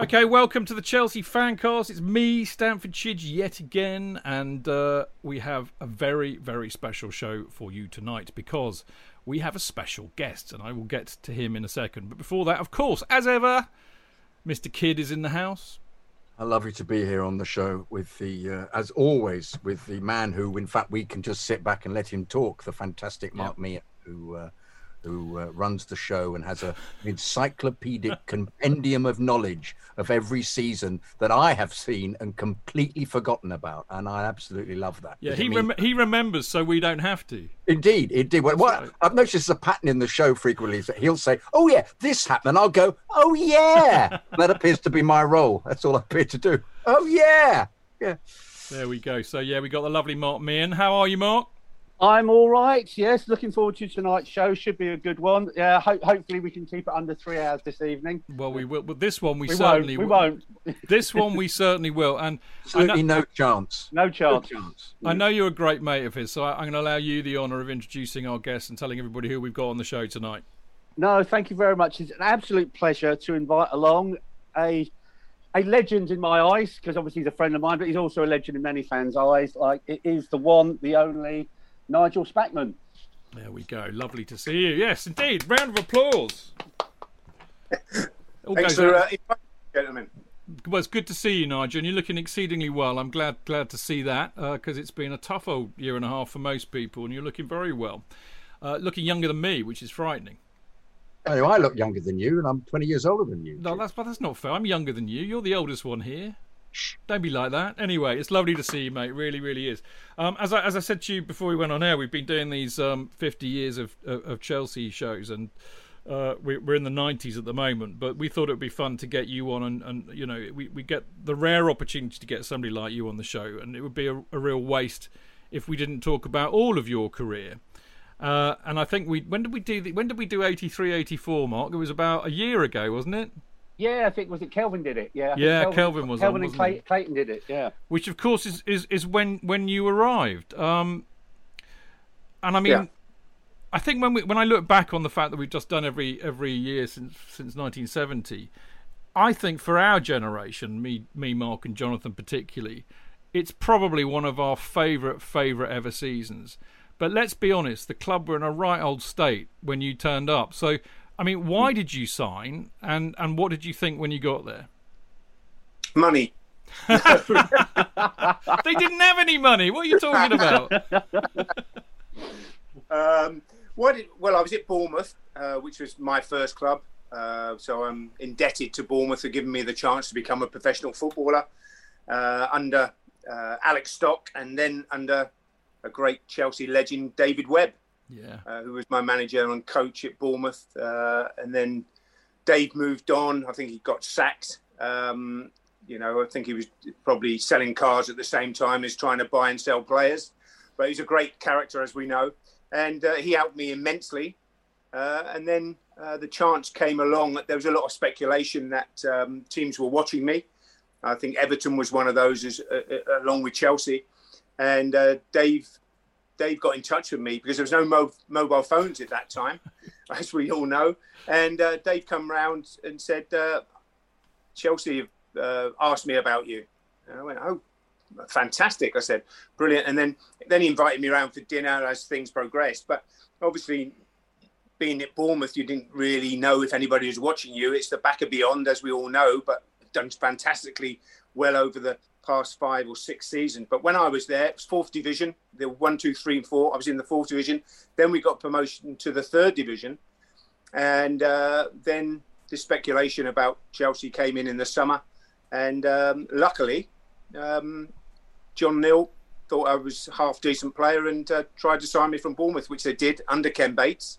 Okay, welcome to the Chelsea Fancast. It's me, Stanford Chidge, yet again, and uh, we have a very, very special show for you tonight because we have a special guest, and I will get to him in a second. But before that, of course, as ever, Mr. Kidd is in the house. I love you to be here on the show with the, uh, as always, with the man who, in fact, we can just sit back and let him talk. The fantastic Mark Meehan, who uh, who uh, runs the show and has a encyclopedic compendium of knowledge of every season that I have seen and completely forgotten about, and I absolutely love that. Yeah, he means- rem- he remembers, so we don't have to. Indeed, indeed. Well, what I've noticed is a pattern in the show frequently is that he'll say, "Oh yeah, this happened," and I'll go, "Oh yeah." that appears to be my role. That's all I appear to do. Oh yeah, yeah. There we go. So yeah, we got the lovely Mark Meehan. How are you, Mark? I'm all right. Yes, looking forward to tonight's show. Should be a good one. Yeah, ho- hopefully we can keep it under three hours this evening. Well, we will. But this one we, We certainly won't. We will. won't. This one we certainly will. And I know, Absolutely no chance. No chance. chance. I know you're a great mate of his, so I, I'm going to allow you the honour of introducing our guest and telling everybody who we've got on the show tonight. No, thank you very much. It's an absolute pleasure to invite along a a legend in my eyes because obviously he's a friend of mine, but he's also a legend in many fans' eyes. Like it is the one, the only Nigel Spackman. There we go. Lovely to see you. Yes, indeed. Round of applause. All Thanks goes for out- uh, gentlemen. Well, it's good to see you, Nigel. And you're looking exceedingly well. I'm glad glad to see that because it's been a tough old year and a half for most people, and you're looking very well. Uh, looking younger than me, which is frightening. Oh, I look younger than you, and I'm 20 years older than you. No, that's but that's not fair. I'm younger than you. You're the oldest one here. Don't be like that. Anyway, it's lovely to see you, mate. Really, really is. Um, as I as I said to you before we went on air, we've been doing these um, 50 years of of, of Chelsea shows, and uh, we, we're in the 90s at the moment. But we thought it would be fun to get you on, and, and you know, we, we get the rare opportunity to get somebody like you on the show, and it would be a, a real waste if we didn't talk about all of your career. Uh, and I think we when did we do the, when did we do 83 84 Mark it was about a year ago wasn't it Yeah, I think was it Kelvin did it. Yeah, Yeah, Kelvin was on, Kelvin and wasn't? Clay- Clayton did it. Yeah. which of course is is, is when when you arrived. Um, and I mean, Yeah. I think when we when I look back on the fact that we've just done every every year since since 1970, I think for our generation, me me Mark and Jonathan particularly, it's probably one of our favourite favourite ever seasons. But let's be honest, the club were in a right old state when you turned up. So. I mean, why did you sign, and, and what did you think when you got there? Money. They didn't have any money. What are you talking about? Um, did, well, I was at Bournemouth, uh, which was my first club. Uh, so I'm indebted to Bournemouth for giving me the chance to become a professional footballer uh, under uh, Alec Stock and then under a great Chelsea legend, David Webb, Yeah. uh, who was my manager and coach at Bournemouth. Uh, and then Dave moved on. I think he got sacked. Um, you know, I think he was probably selling cars at the same time as trying to buy and sell players. But he's a great character, as we know. And uh, he helped me immensely. Uh, and then uh, the chance came along. That there was a lot of speculation that um, teams were watching me. I think Everton was one of those, as, uh, along with Chelsea. And Dave Dave got in touch with me because there was no mo- mobile phones at that time, as we all know. And uh, Dave come round and said, uh, Chelsea uh, asked me about you. And I went, oh, fantastic. I said, brilliant. And then, then he invited me around for dinner as things progressed. But obviously, being at Bournemouth, you didn't really know if anybody was watching you. It's the back of beyond, as we all know, but done fantastically well over the past five or six seasons. But when I was there, it was fourth division. Were one, two, three, and four. I was in the fourth division. Then we got promotion to the third division, and uh, then the speculation about Chelsea came in in the summer, and um, luckily, um, John Neal thought I was half decent player and uh, tried to sign me from Bournemouth, which they did under Ken Bates.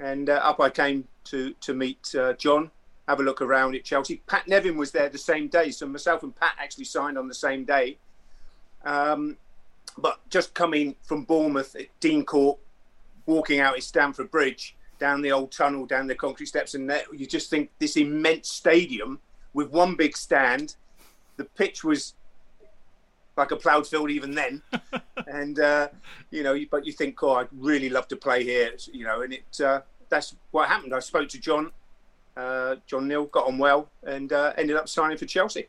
And uh, up I came to to meet uh, John, have a look around at Chelsea. Pat Nevin was there the same day, so myself and Pat actually signed on the same day. Um, but just coming from Bournemouth at Dean Court, walking out at Stamford Bridge, down the old tunnel, down the concrete steps, and there, you just think this immense stadium with one big stand. The pitch was like a ploughed field even then, and uh, you know, but you think, oh, I'd really love to play here, you know, and it uh, that's what happened. I spoke to John, uh, John Neal, got on well, and uh, ended up signing for Chelsea.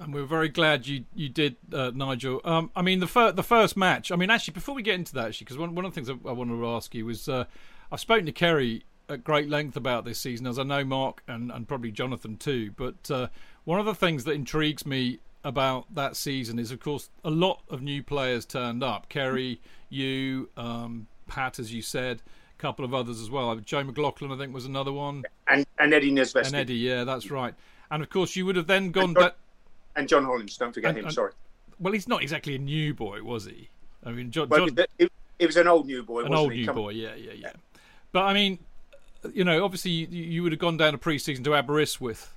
And we are very glad you you did, uh, Nigel. Um, I mean, the fir- the first match. I mean, actually, before we get into that, actually, because one one of the things I, I wanted to ask you was, uh, I've spoken to Kerry at great length about this season, as I know Mark and, and probably Jonathan too. But uh, one of the things that intrigues me about that season is, of course, a lot of new players turned up. Kerry, you, um, Pat, as you said, couple of others as well. Joe McLaughlin, I think, was another one, And and Eddie Nesbitt. and Eddie. Yeah, that's right. And of course, you would have then gone And John- back. and John Hollins. Don't forget And- him. and- sorry, Well, he's not exactly a new boy, was he? I mean, John, well, John it, it, was an old new boy, an wasn't old he? new Come- boy, yeah, yeah, yeah. But I mean, you know, obviously you, you would have gone down a pre-season to Aberystwyth,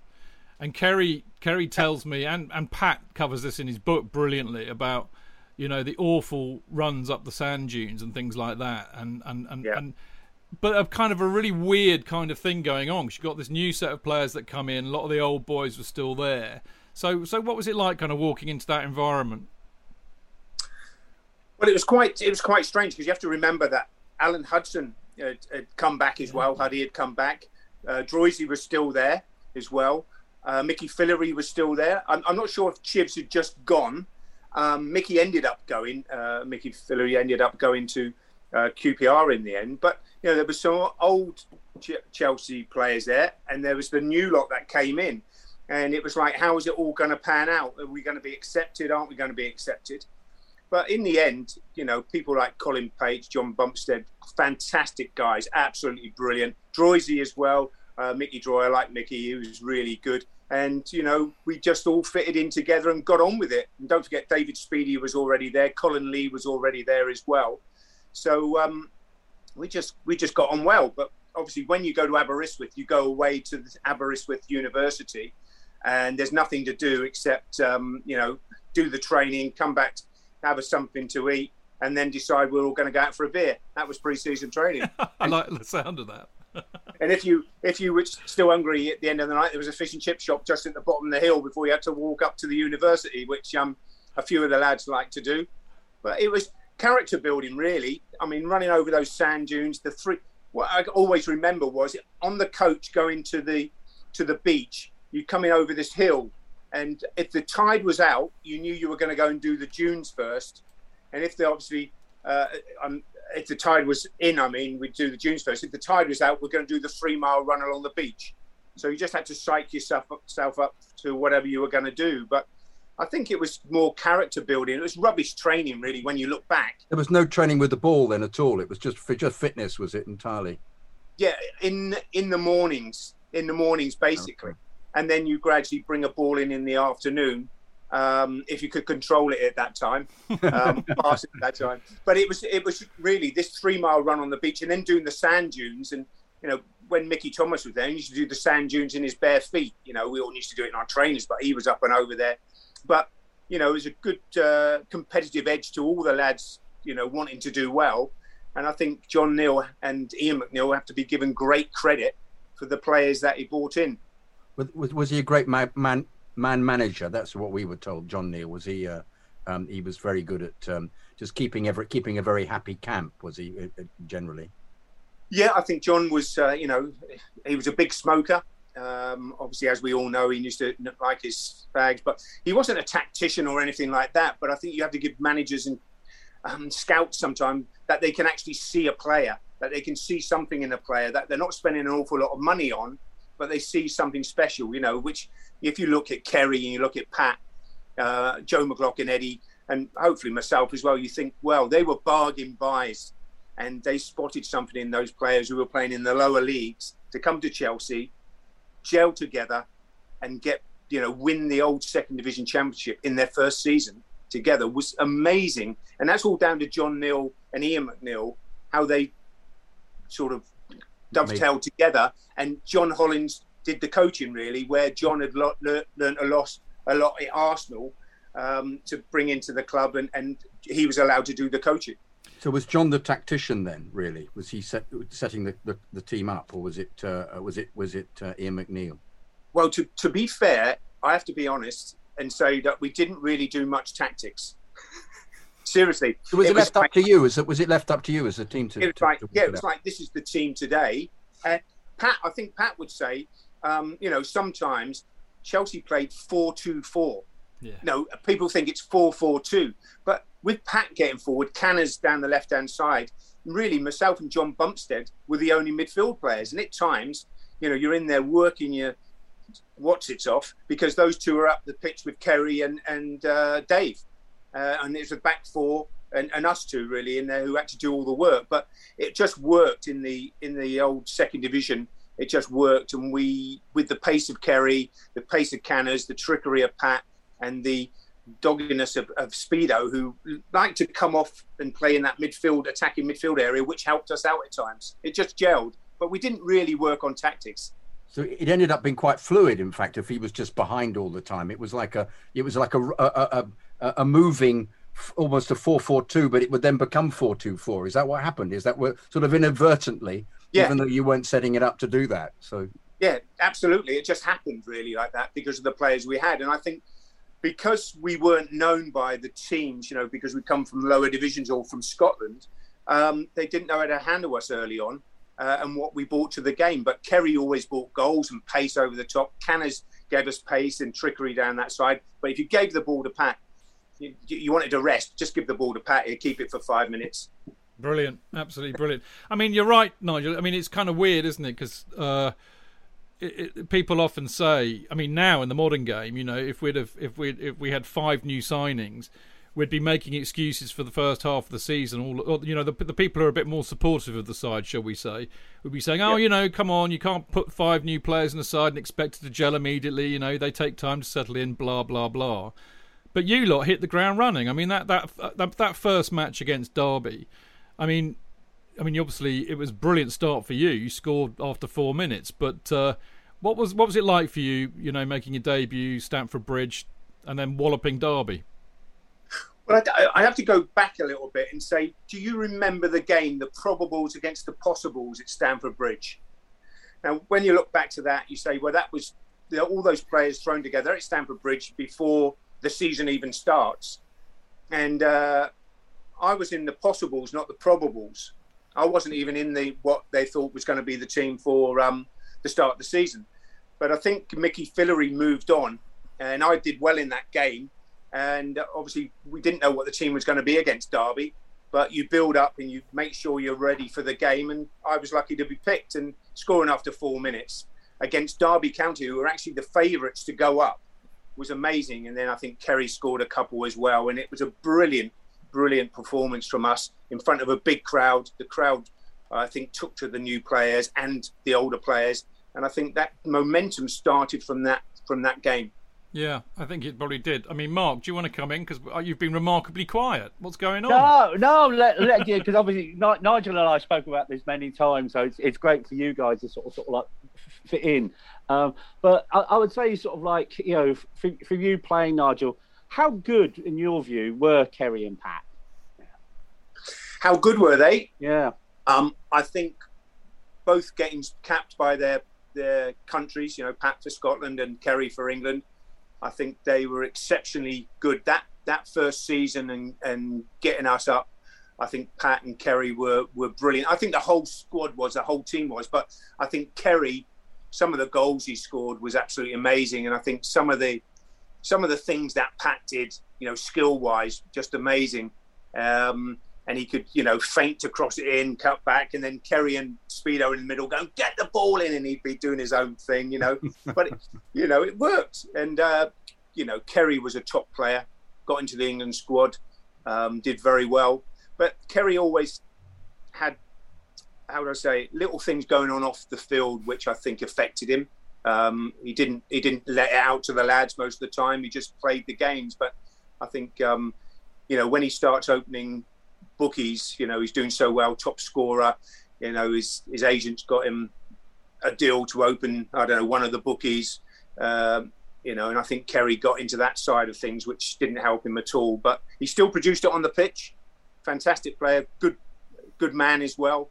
and Kerry Kerry tells me, and and Pat covers this in his book brilliantly about, you know, the awful runs up the sand dunes and things like that, and and and. Yeah. and but a kind of a really weird kind of thing going on. She got this new set of players that come in. A lot of the old boys were still there. So, so what was it like, kind of walking into that environment? Well, it was quite it was quite strange because you have to remember that Alan Hudson had, had come back as well. Huddy had come back. Uh, Droysy was still there as well. Uh, Mickey Fillery was still there. I'm, I'm not sure if Chibs had just gone. Um, Mickey ended up going. Uh, Mickey Fillery ended up going to uh, QPR in the end. But you know there was some old Ch- Chelsea players there, and there was the new lot that came in. And it was like, how is it all going to pan out? Are we going to be accepted? Aren't we going to be accepted? But in the end, you know, people like Colin Pates, John Bumstead, fantastic guys, absolutely brilliant. Droysy as well, uh, Mickey Droy, I like Mickey, he was really good. And, you know, we just all fitted in together and got on with it. And don't forget, David Speedie was already there, Colin Lee was already there as well. So um, we just we just got on well. But obviously, when you go to Aberystwyth, you go away to the Aberystwyth University, and there's nothing to do except um, you know do the training, come back, have a something to eat, and then decide we're all going to go out for a beer. That was pre-season training. I like the sound of that. and if you if you were still hungry at the end of the night, there was a fish and chip shop just at the bottom of the hill before you had to walk up to the university, which um a few of the lads like to do. But it was character building, really. I mean, running over those sand dunes. The three. What I always remember was on the coach going to the to the beach. You coming over this hill, and if the tide was out, you knew you were going to go and do the dunes first. And if they obviously, uh, um, if the tide was in, I mean, we'd do the dunes first. If the tide was out, we're going to do the three mile run along the beach. So you just had to psych yourself up, self up to whatever you were going to do. But I think it was more character building. It was rubbish training, really, when you look back. There was no training with the ball then at all. It was just just fitness, was it entirely? Yeah, in in the mornings, in the mornings, basically, Okay. and then you gradually bring a ball in in the afternoon. um, if you could control it at that time, um, pass it at that time. But it was it was really this three mile run on the beach and then doing the sand dunes. And you know, when Mickey Thomas was there, he used to do the sand dunes in his bare feet. You know, we all used to do it in our trainers, but he was up and over there. But you know, it was a good uh, competitive edge to all the lads. You know, wanting to do well. And I think John Neal and Ian McNeill have to be given great credit for the players that he brought in. Was, was he a great man, man man manager? That's what we were told. John Neal was he? Uh, um, he was very good at um, just keeping every keeping a very happy camp. Was he uh, uh generally? Yeah, I think John was. Uh, you know, he was a big smoker. Um, obviously, as we all know, he used to like his fags, but he wasn't a tactician or anything like that. But I think you have to give managers and um, scouts sometimes that they can actually see a player, that they can see something in a player that they're not spending an awful lot of money on, but they see something special. You know, which if you look at Kerry and you look at Pat, uh, Joe McLaughlin, Eddie, and hopefully myself as well, you think, well, they were bargain buys, and they spotted something in those players who were playing in the lower leagues to come to Chelsea, gel together, and get you know win the old second division championship in their first season together was amazing. And that's all down to John Neal and Ian McNeill how they sort of dovetailed together. And John Hollins did the coaching really, where John had lo- a lot, a lot at Arsenal um, to bring into the club, and, and he was allowed to do the coaching. So was John the tactician then? Really, was he set, setting the, the, the, team up, or was it uh, was it was it uh, Ian McNeill? Well, to to be fair, I have to be honest and say that we didn't really do much tactics. Seriously, so was it, it left was up to you? Was it was it left up to you as a team to? It was to, like to yeah, it was like this is the team today. And Pat, I think Pat would say, um, you know, sometimes Chelsea played four two four. Yeah. No, people think it's four four two, but with Pat getting forward, Canners down the left hand side, really myself and John Bumstead were the only midfield players, and at times, you know, you're in there working your what's it's off because those two are up the pitch with Kerry and and uh, Dave, uh, and it's a back four and, and us two really in there who had to do all the work. But it just worked in the in the old second division. It just worked, and we with the pace of Kerry, the pace of Canners, the trickery of Pat, and the doggedness of, of Speedo, who liked to come off and play in that midfield, attacking midfield area, which helped us out at times. It just gelled, but we didn't really work on tactics. So it ended up being quite fluid. In fact, if he was just behind all the time, it was like a it was like a a, a, a moving almost a four four two, but it would then become four two four. Is that what happened? Is that what sort of inadvertently, yeah. even though you weren't setting it up to do that? So yeah, absolutely, it just happened really like that because of the players we had, and I think because we weren't known by the teams, you know, because we come from lower divisions or from Scotland, um, they didn't know how to handle us early on uh, and what we brought to the game. But Kerry always brought goals and pace over the top. Canners gave us pace and trickery down that side. But if you gave the ball to Pat, you, you wanted to rest, just give the ball to Pat. He'd keep it for five minutes. Brilliant, absolutely brilliant. I mean, you're right, Nigel. I mean, it's kind of weird, isn't it? Because uh, people often say, I mean, now in the modern game, you know, if we'd have, if we if we had five new signings, we'd be making excuses for the first half of the season. All you know, the, the people who are a bit more supportive of the side, shall we say, would be saying, "Oh, yep. you know, come on, you can't put five new players in the side and expect it to gel immediately. You know, they take time to settle in. Blah blah blah." But you lot hit the ground running. I mean, that that that, that first match against Derby, I mean, I mean, obviously it was a brilliant start for you. You scored after four minutes, but uh, what was what was it like for you? You know, making your debut, Stamford Bridge, and then walloping Derby. Well, I, I, have to go back a little bit and say, do you remember the game, the probables against the possibles at Stamford Bridge? Now, when you look back to that, you say, well, that was all those players thrown together at Stamford Bridge before the season even starts. And uh, I was in the possibles, not the probables. I wasn't even in the what they thought was going to be the team for um, the start of the season. But I think Mickey Fillery moved on, and I did well in that game and obviously, we didn't know what the team was going to be against Derby, but you build up and you make sure you're ready for the game. And I was lucky to be picked and scoring after four minutes against Derby County, who were actually the favourites to go up, was amazing. And then I think Kerry scored a couple as well. And it was a brilliant, brilliant performance from us in front of a big crowd. The crowd, I think, took to the new players and the older players. And I think that momentum started from that from that game. Yeah, I think it probably did. I mean, Mark, do you want to come in because you've been remarkably quiet? What's going on? No, no, let, let you because obviously Nigel and I spoke about this many times, so it's, it's great for you guys to sort of sort of like fit in. Um, but I, I, would say, sort of like you know, for, for you playing Nigel, how good in your view were Kerry and Pat? How good were they? Yeah. Um, I think both getting capped by their their countries. You know, Pat for Scotland and Kerry for England. I think they were exceptionally good that that first season and and getting us up. I think Pat and Kerry were were brilliant. I think the whole squad was, the whole team was, but I think Kerry, some of the goals he scored was absolutely amazing, and I think some of the some of the things that Pat did, you know, skill wise, just amazing. Um, and he could, you know, feint to cross it in, cut back, and then Kerry and Speedo in the middle go get the ball in, and he'd be doing his own thing, you know. but it, you know, it worked, and uh, you know, Kerry was a top player, got into the England squad, um, did very well. But Kerry always had, how would I say, little things going on off the field which I think affected him. Um, he didn't he didn't let it out to the lads most of the time. He just played the games. But I think um, you know when he starts opening bookies, you know he's doing so well, top scorer. You know his his agents got him a deal to open I don't know one of the bookies. Um, you know, and I think Kerry got into that side of things, which didn't help him at all. But he still produced it on the pitch. Fantastic player, good, good man as well.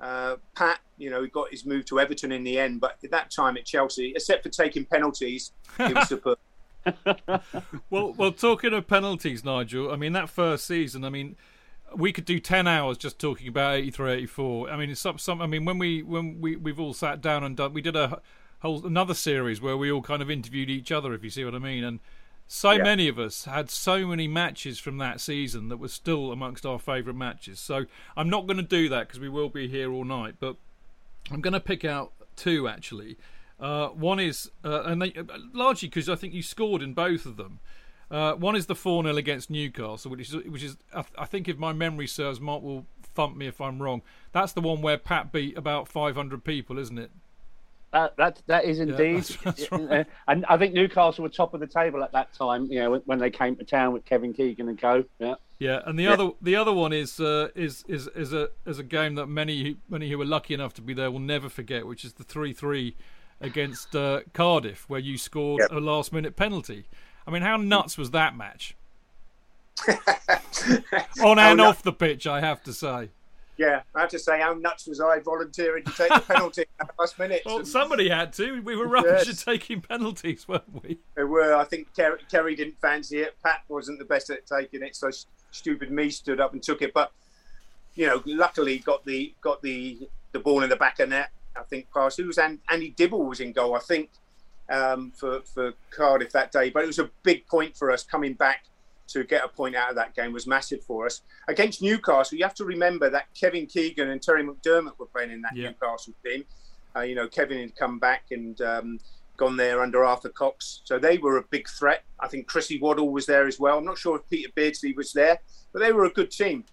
Uh, Pat, you know, he got his move to Everton in the end, but at that time at Chelsea, except for taking penalties, he was superb. well, well, talking of penalties, Nigel. I mean, that first season. I mean, we could do ten hours just talking about 83, 84. I mean, it's some, some. I mean, when we when we we've all sat down and done, we did a whole another series where we all kind of interviewed each other, if you see what I mean, and. So yeah. many of us had so many matches from that season that were still amongst our favourite matches. So I'm not going to do that because we will be here all night. But I'm going to pick out two actually. Uh, one is, uh, and they, uh, largely because I think you scored in both of them. Uh, one is the 4 0 against Newcastle, which is, which is I, I, think if my memory serves, Mark will thump me if I'm wrong. That's the one where Pat beat about 500 people, isn't it? That that that is indeed, yeah, that's, that's right. and I think Newcastle were top of the table at that time. You know, when, when they came to town with Kevin Keegan and co. Yeah. Yeah, and the yeah. other the other one is uh, is is is a is a game that many many who were lucky enough to be there will never forget, which is the three three against uh, Cardiff, where you scored yep. a last minute penalty. I mean, how nuts was that match? On and off the pitch, I have to say. Yeah, I have to say, how nuts was I volunteering to take the penalty at the last minute? Well, somebody had to. We were rubbish yes. at taking penalties, weren't we? We were. I think Kerry, Kerry didn't fancy it. Pat wasn't the best at taking it, so stupid me stood up and took it. But you know, luckily got the got the the ball in the back of net. I think past who was and Andy Dibble was in goal. I think um, for for Cardiff that day. But it was a big point for us coming back to get a point out of that game was massive for us. Against Newcastle, you have to remember that Kevin Keegan and Terry McDermott were playing in that yeah. Newcastle team. Uh, you know, Kevin had come back and um, gone there under Arthur Cox, so they were a big threat. I think Chrissy Waddle was there as well. I'm not sure if Peter Beardsley was there, but they were a good team.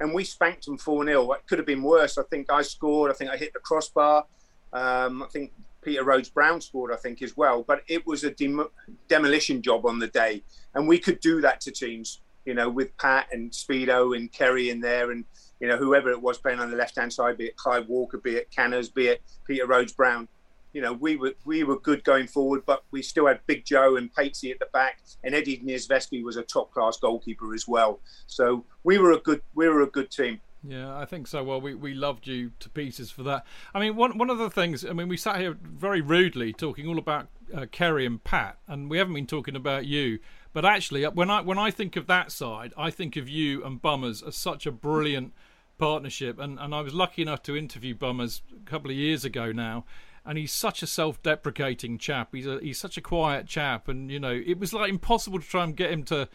And we spanked them 4 0. It could have been worse. I think I scored. I think I hit the crossbar. Um, I think Peter Rhoades Brown scored, I think, as well. But it was a dem- demolition job on the day, and we could do that to teams, you know, with Pat and Speedo and Kerry in there, and you know whoever it was playing on the left hand side, be it Clive Walker, be it Canners, be it Peter Rhoades Brown. You know, we were we were good going forward, but we still had Big Joe and Patesy at the back, and Eddie Niedzwiecki was a top class goalkeeper as well. So we were a good we were a good team. Yeah, I think so. Well, we, we loved you to pieces for that. I mean, one one of the things. I mean, we sat here very rudely talking all about uh, Kerry and Pat, and we haven't been talking about you. But actually, uh, when I when I think of that side, I think of you and Bummers as such a brilliant partnership. And and I was lucky enough to interview Bummers a couple of years ago now, and he's such a self-deprecating chap. He's a he's such a quiet chap, and you know, it was like impossible to try and get him to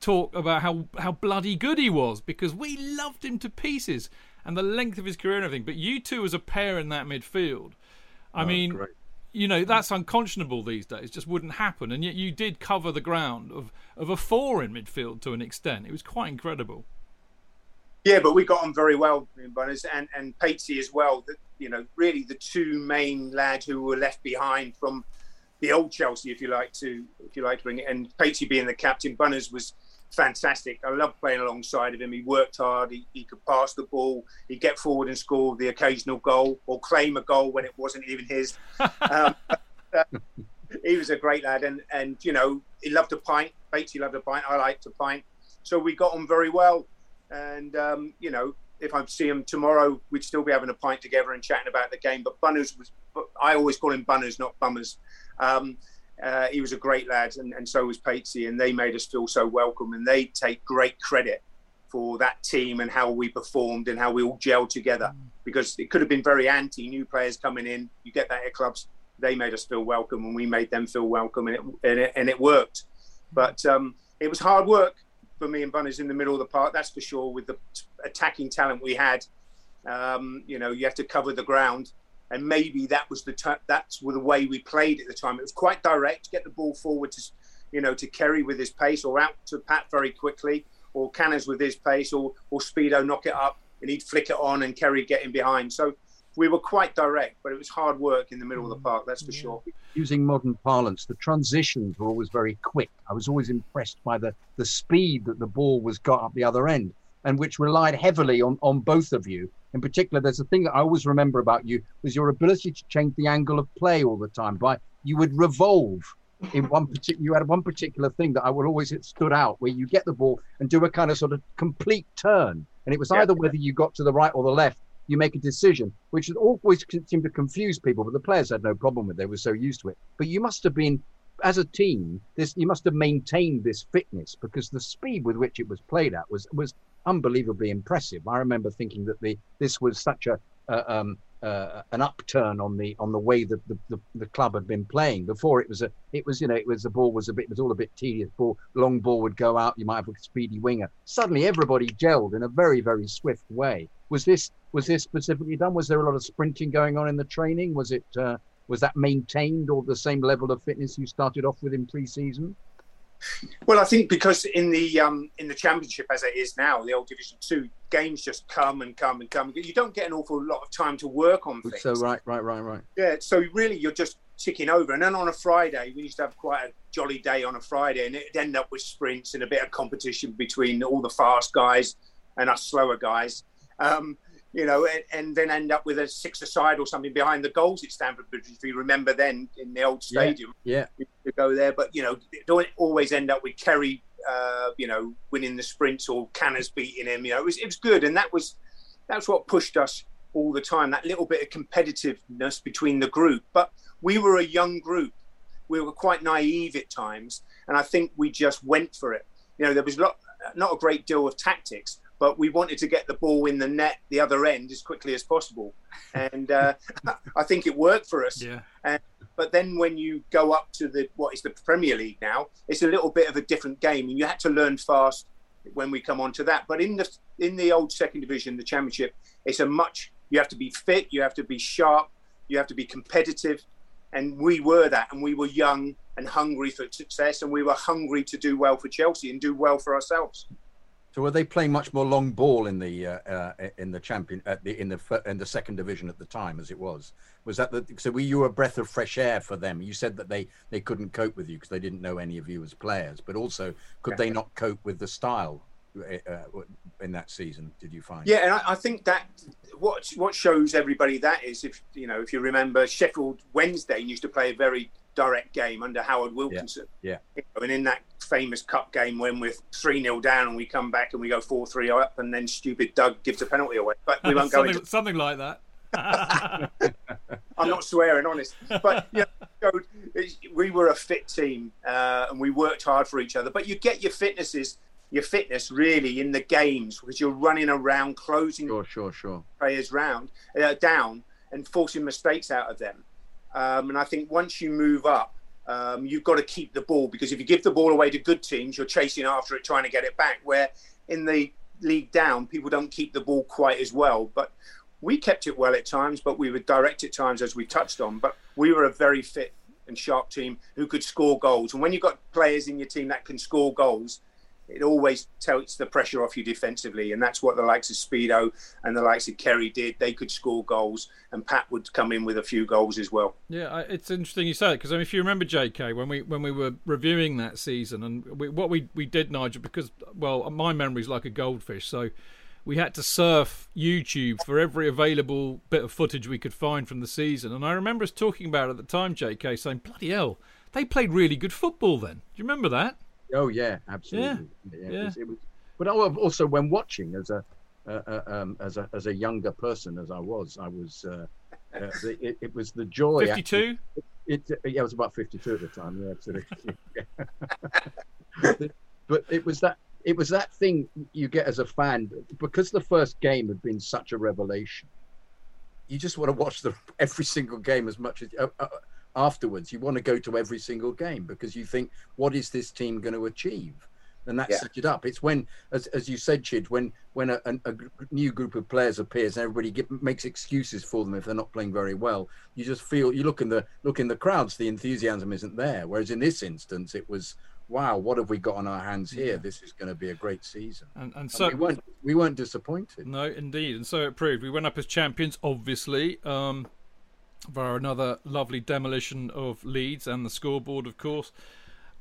talk about how how bloody good he was because we loved him to pieces and the length of his career and everything. But you two as a pair in that midfield, I oh, mean, great. you know that's unconscionable these days. Just wouldn't happen. And yet you did cover the ground of of a four in midfield to an extent. It was quite incredible. Yeah, but we got on very well, and and Patesy as well. That you know, really the two main lads who were left behind from the old Chelsea, if you like to, if you like to bring it. And Patesy being the captain, Bunners was fantastic. I loved playing alongside of him. He worked hard. He, he could pass the ball. He'd get forward and score the occasional goal or claim a goal when it wasn't even his. um, uh, he was a great lad, and and you know he loved a pint. Patesy loved a pint. I liked a pint, so we got on very well. And um, you know, if I see him tomorrow, we'd still be having a pint together and chatting about the game. But Bunners was, I always call him Bunners, not Bummers. Um, uh, he was a great lad, and, and so was Patesy, and they made us feel so welcome. And they take great credit for that team and how we performed and how we all gelled together. Mm. Because it could have been very anti, new players coming in. You get that at clubs. They made us feel welcome, and we made them feel welcome, and it and it, and it worked. But um, it was hard work for me and Bunners in the middle of the park, that's for sure. With the attacking talent we had, um, you know, you have to cover the ground, and maybe that was the t- that's the way we played at the time. It was quite direct, get the ball forward to, you know, to Kerry with his pace, or out to Pat very quickly, or Canners with his pace, or or Speedo knock it up, and he'd flick it on, and Kerry get in behind. So we were quite direct, but it was hard work in the middle of the mm. park, that's for sure. Using modern parlance, the transitions were always very quick. I was always impressed by the, the speed that the ball was got up the other end, and which relied heavily on, on both of you. In particular, there's a thing that I always remember about you was your ability to change the angle of play all the time. By you would revolve in one particular you had one particular thing that I would always it stood out where you get the ball and do a kind of sort of complete turn. And it was either whether you got to the right or the left you make a decision, which always seemed to confuse people, but the players had no problem with it. They were so used to it. But you must have been, as a team, this you must have maintained this fitness because the speed with which it was played at was was unbelievably impressive. I remember thinking that the this was such a uh, um, uh, an upturn on the on the way that the, the, the, club had been playing. Before it was a it was you know it was the ball was a bit it was all a bit tedious. Ball long ball would go out. You might have a speedy winger. Suddenly everybody gelled in a very very swift way. Was this was this specifically done? Was there a lot of sprinting going on in the training? Was it uh, was that maintained or the same level of fitness you started off with in pre-season? Well, I think because in the um, in the championship as it is now, the old Division Two games just come and come and come. You don't get an awful lot of time to work on things. So right, right, right, right. Yeah. So really, you're just ticking over. And then on a Friday, we used to have quite a jolly day on a Friday, and it'd end up with sprints and a bit of competition between all the fast guys and us slower guys. Um, you know, and, and, then end up with a six aside or something behind the goals at Stamford Bridge. If you remember then in the old stadium, yeah, yeah. to go there. But you know, don't always end up with Kerry, uh, you know, winning the sprints or Canners beating him. You know, it was it was good, and that was that's what pushed us all the time. That little bit of competitiveness between the group, but we were a young group. We were quite naive at times, and I think we just went for it. You know, there was not not a great deal of tactics, but we wanted to get the ball in the net the other end as quickly as possible. And uh, i think it worked for us. Yeah. And, but then when you go up to the what is the premier league now it's a little bit of a different game and you had to learn fast when we come on to that. But in the in the old second division the championship it's a much you have to be fit you have to be sharp you have to be competitive. And we were that and we were young and hungry for success and we were hungry to do well for chelsea and do well for ourselves so were they playing much more long ball in the uh, uh, in the champion at the in the in the second division at the time as it was? Was that the so were you a breath of fresh air for them? You said that they they couldn't cope with you because they didn't know any of you as players, but also could they not cope with the style uh, uh in that season? Did you find? Yeah, and I, I think that what what shows everybody that is if you know if you remember Sheffield Wednesday used to play a very direct game under Howard Wilkinson. Yeah. yeah. And in that famous cup game when we're 3 0 down and we come back and we go 4 3 up, and then stupid Doug gives a penalty away. But we won't go into something like that. I'm not swearing, honest. But you know, we were a fit team uh, and we worked hard for each other. But you get your fitnesses, your fitness really in the games because you're running around, closing sure, sure, sure. players round uh, down and forcing mistakes out of them. Um, and I think once you move up, um, you've got to keep the ball because if you give the ball away to good teams, you're chasing after it, trying to get it back. Where in the league down, people don't keep the ball quite as well. But we kept it well at times, but we were direct at times, as we touched on. But we were a very fit and sharp team who could score goals. And when you've got players in your team that can score goals, it always takes the pressure off you defensively, and that's what the likes of Speedo and the likes of Kerry did. They could score goals, and Pat would come in with a few goals as well. Yeah, it's interesting you say it because I mean, if you remember, J.K., when we when we were reviewing that season, and we, what we we did, Nigel, because well, my memory's like a goldfish, so we had to surf YouTube for every available bit of footage we could find from the season. And I remember us talking about it at the time, JK, saying, bloody hell, they played really good football then. Do you remember that? Oh, yeah, absolutely. Yeah. yeah, yeah. It was, it was, but also, when watching as a, uh, uh, um, as a as a younger person as I was, I was uh, uh, it, it, was the joy. Fifty-two. It, it, yeah, I was about fifty-two at the time. Yeah, absolutely. but it was that it was that thing you get as a fan because the first game had been such a revelation. You just want to watch the every single game as much as uh, uh, afterwards. You want to go to every single game because you think, what is this team going to achieve? And that yeah. sets it up. It's when, as, as you said, Chid, when when a, a, a new group of players appears and everybody get, makes excuses for them if they're not playing very well, you just feel you look in the look in the crowds, the enthusiasm isn't there. Whereas in this instance, it was wow, what have we got on our hands here? Yeah. This is going to be a great season. And, and so and we weren't we weren't disappointed. No, indeed, and so it proved. We went up as champions, obviously, um, via another lovely demolition of Leeds and the scoreboard, of course.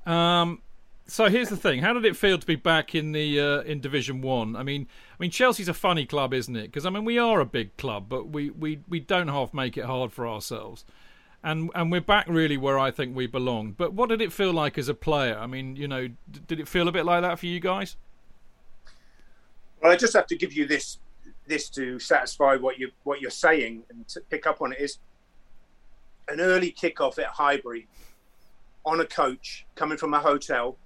Um, so here's the thing: How did it feel to be back in the uh, in Division One? I mean, I mean Chelsea's a funny club, isn't it? Because I mean we are a big club, but we, we, we don't half make it hard for ourselves and and we're back really where I think we belong. But what did it feel like as a player? I mean, you know, d- did it feel a bit like that for you guys? Well, I just have to give you this this to satisfy what you what you're saying and to pick up on it is an early kickoff at Highbury on a coach coming from a hotel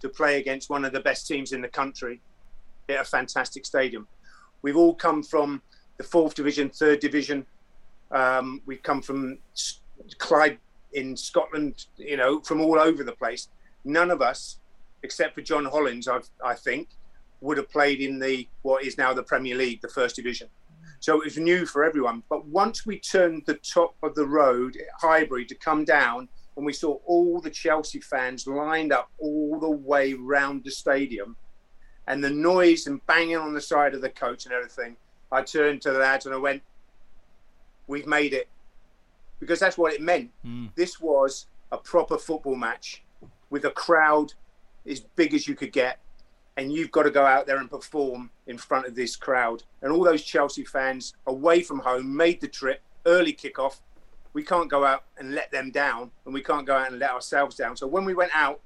to play against one of the best teams in the country at a fantastic stadium. We've all come from the fourth division, third division, um, we come from Clyde in Scotland, you know, from all over the place. None of us, except for John Hollins, I've, I think, would have played in the what is now the Premier League, the First Division. So it was new for everyone. But once we turned the top of the road at Highbury to come down, and we saw all the Chelsea fans lined up all the way round the stadium, and the noise and banging on the side of the coach and everything, I turned to the lads and I went, we've made it because that's what it meant. Mm. This was a proper football match with a crowd as big as you could get, and you've got to go out there and perform in front of this crowd. And all those Chelsea fans away from home made the trip, early kickoff. We can't go out and let them down, and we can't go out and let ourselves down. So when we went out,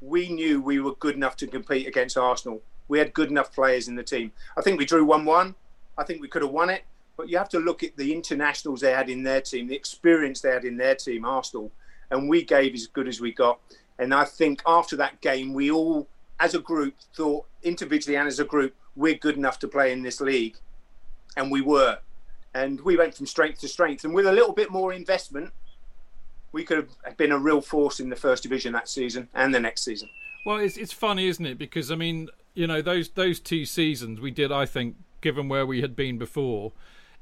we knew we were good enough to compete against Arsenal. We had good enough players in the team. I think we drew 1 1. I think we could have won it. But you have to look at the internationals they had in their team, the experience they had in their team, Arsenal, and we gave as good as we got. And I think after that game, we all, as a group, thought individually and as a group, we're good enough to play in this league, and we were. And we went from strength to strength, and with a little bit more investment, we could have been a real force in the first division that season and the next season. Well, it's it's funny, isn't it? Because I mean, you know, those those two seasons we did, I think, given where we had been before,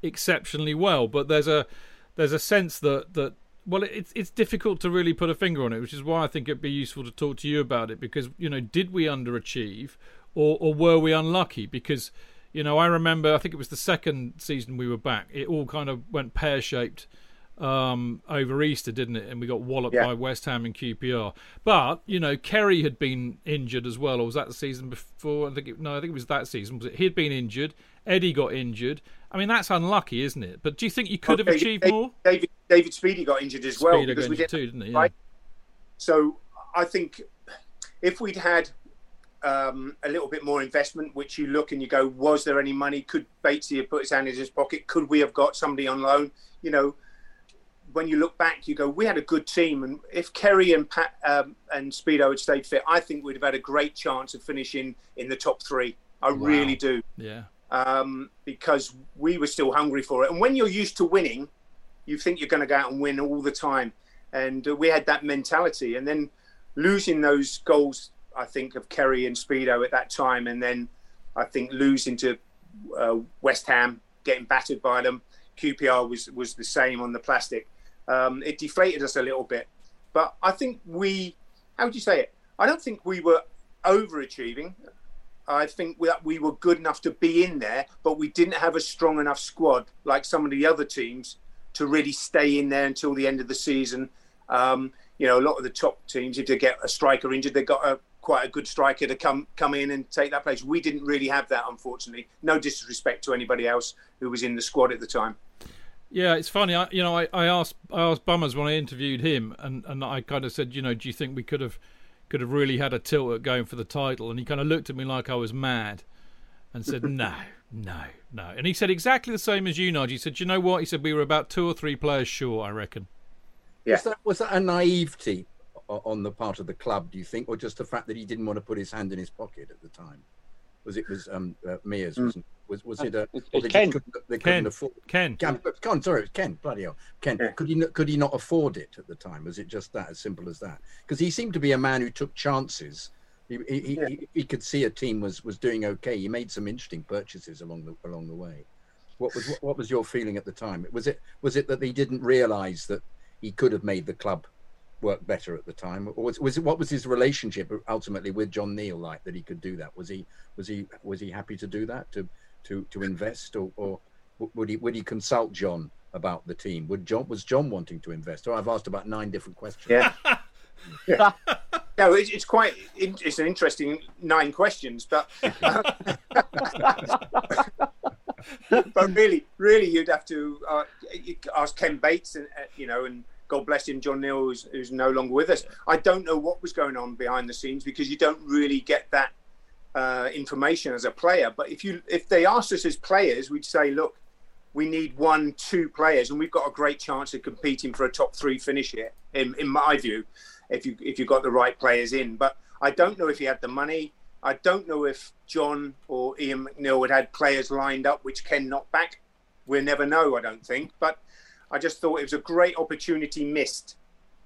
exceptionally well. But there's a there's a sense that that well, it's it's difficult to really put a finger on it, which is why I think it'd be useful to talk to you about it because you know, did we underachieve or or were we unlucky? Because you know, I remember I think it was the second season we were back. It all kind of went pear shaped um, over Easter, didn't it? And we got walloped yeah. by West Ham and QPR. But you know, Kerry had been injured as well, or was that the season before? I think it, no, I think it was that season. Was it? He'd been injured. Eddie got injured. I mean, that's unlucky, isn't it? But do you think you could have achieved David, more? David, David Speedie got injured as well because we did too, didn't he? Yeah. Right? So I think if we'd had um, a little bit more investment, which you look and you go, was there any money? Could Batesy have put his hand in his pocket? Could we have got somebody on loan? You know, when you look back, you go, we had a good team, and if Kerry and Pat um, and Speedo had stayed fit, I think we'd have had a great chance of finishing in the top three. I wow. really do. Yeah um, because we were still hungry for it. And when you're used to winning, you think you're going to go out and win all the time. And uh, we had that mentality. And then losing those goals, I think, of Kerry and Speedo at that time, and then I think losing to uh, West Ham, getting battered by them. QPR was was the same on the plastic. Um, it deflated us a little bit, but I think we, how would you say it? I don't think we were overachieving. I think we, we were good enough to be in there, but we didn't have a strong enough squad like some of the other teams to really stay in there until the end of the season. Um, you know, a lot of the top teams, if they get a striker injured, they've got a, quite a good striker to come come in and take that place. We didn't really have that, unfortunately. No disrespect to anybody else who was in the squad at the time. Yeah, it's funny. I, you know, I, I asked I asked Bummers when I interviewed him, and, and I kind of said, you know, do you think we could have could have really had a tilt at going for the title? And he kind of looked at me like I was mad, and said, no, no, no. And he said exactly the same as you, Nigel. He said, you know what? He said we were about two or three players short, I reckon. Yeah. Was that was that a naivety on the part of the club? Do you think, or just the fact that he didn't want to put his hand in his pocket at the time? Was it was um, uh, Mears? Mm. Wasn't was was it a? It's, it's Ken. Couldn't, they Ken. couldn't afford. Ken. Ken. Ken. Sorry, it was Ken. Bloody hell, Ken. Yeah. Could he not, could he not afford it at the time? Was it just that as simple as that? Because he seemed to be a man who took chances. He, he, he- Yeah. he, he could see a team was was doing okay. He made some interesting purchases along the along the way. What was what, what was your feeling at the time? Was it was it that he didn't realise that he could have made the club work better at the time, or was, was it what was his relationship ultimately with John Neal like that he could do that? Was he was he was he happy to do that to to to invest, or, or would he would he consult John about the team? Would John was John wanting to invest? Or I've asked about nine different questions. Yeah. yeah. No, it's, it's quite. It's an interesting nine questions, but but really, really, you'd have to uh, ask Ken Bates, and uh, you know, and God bless him, John Neal, who's, who's no longer with us. I don't know what was going on behind the scenes because you don't really get that uh, information as a player. But if you if they asked us as players, we'd say, look, we need one, two players, and we've got a great chance of competing for a top three finish here. In in my view, if you if you got the right players in, but I don't know if he had the money. I don't know if John or Ian McNeill had had players lined up, which Ken knocked back. We'll never know, I don't think. But I just thought it was a great opportunity missed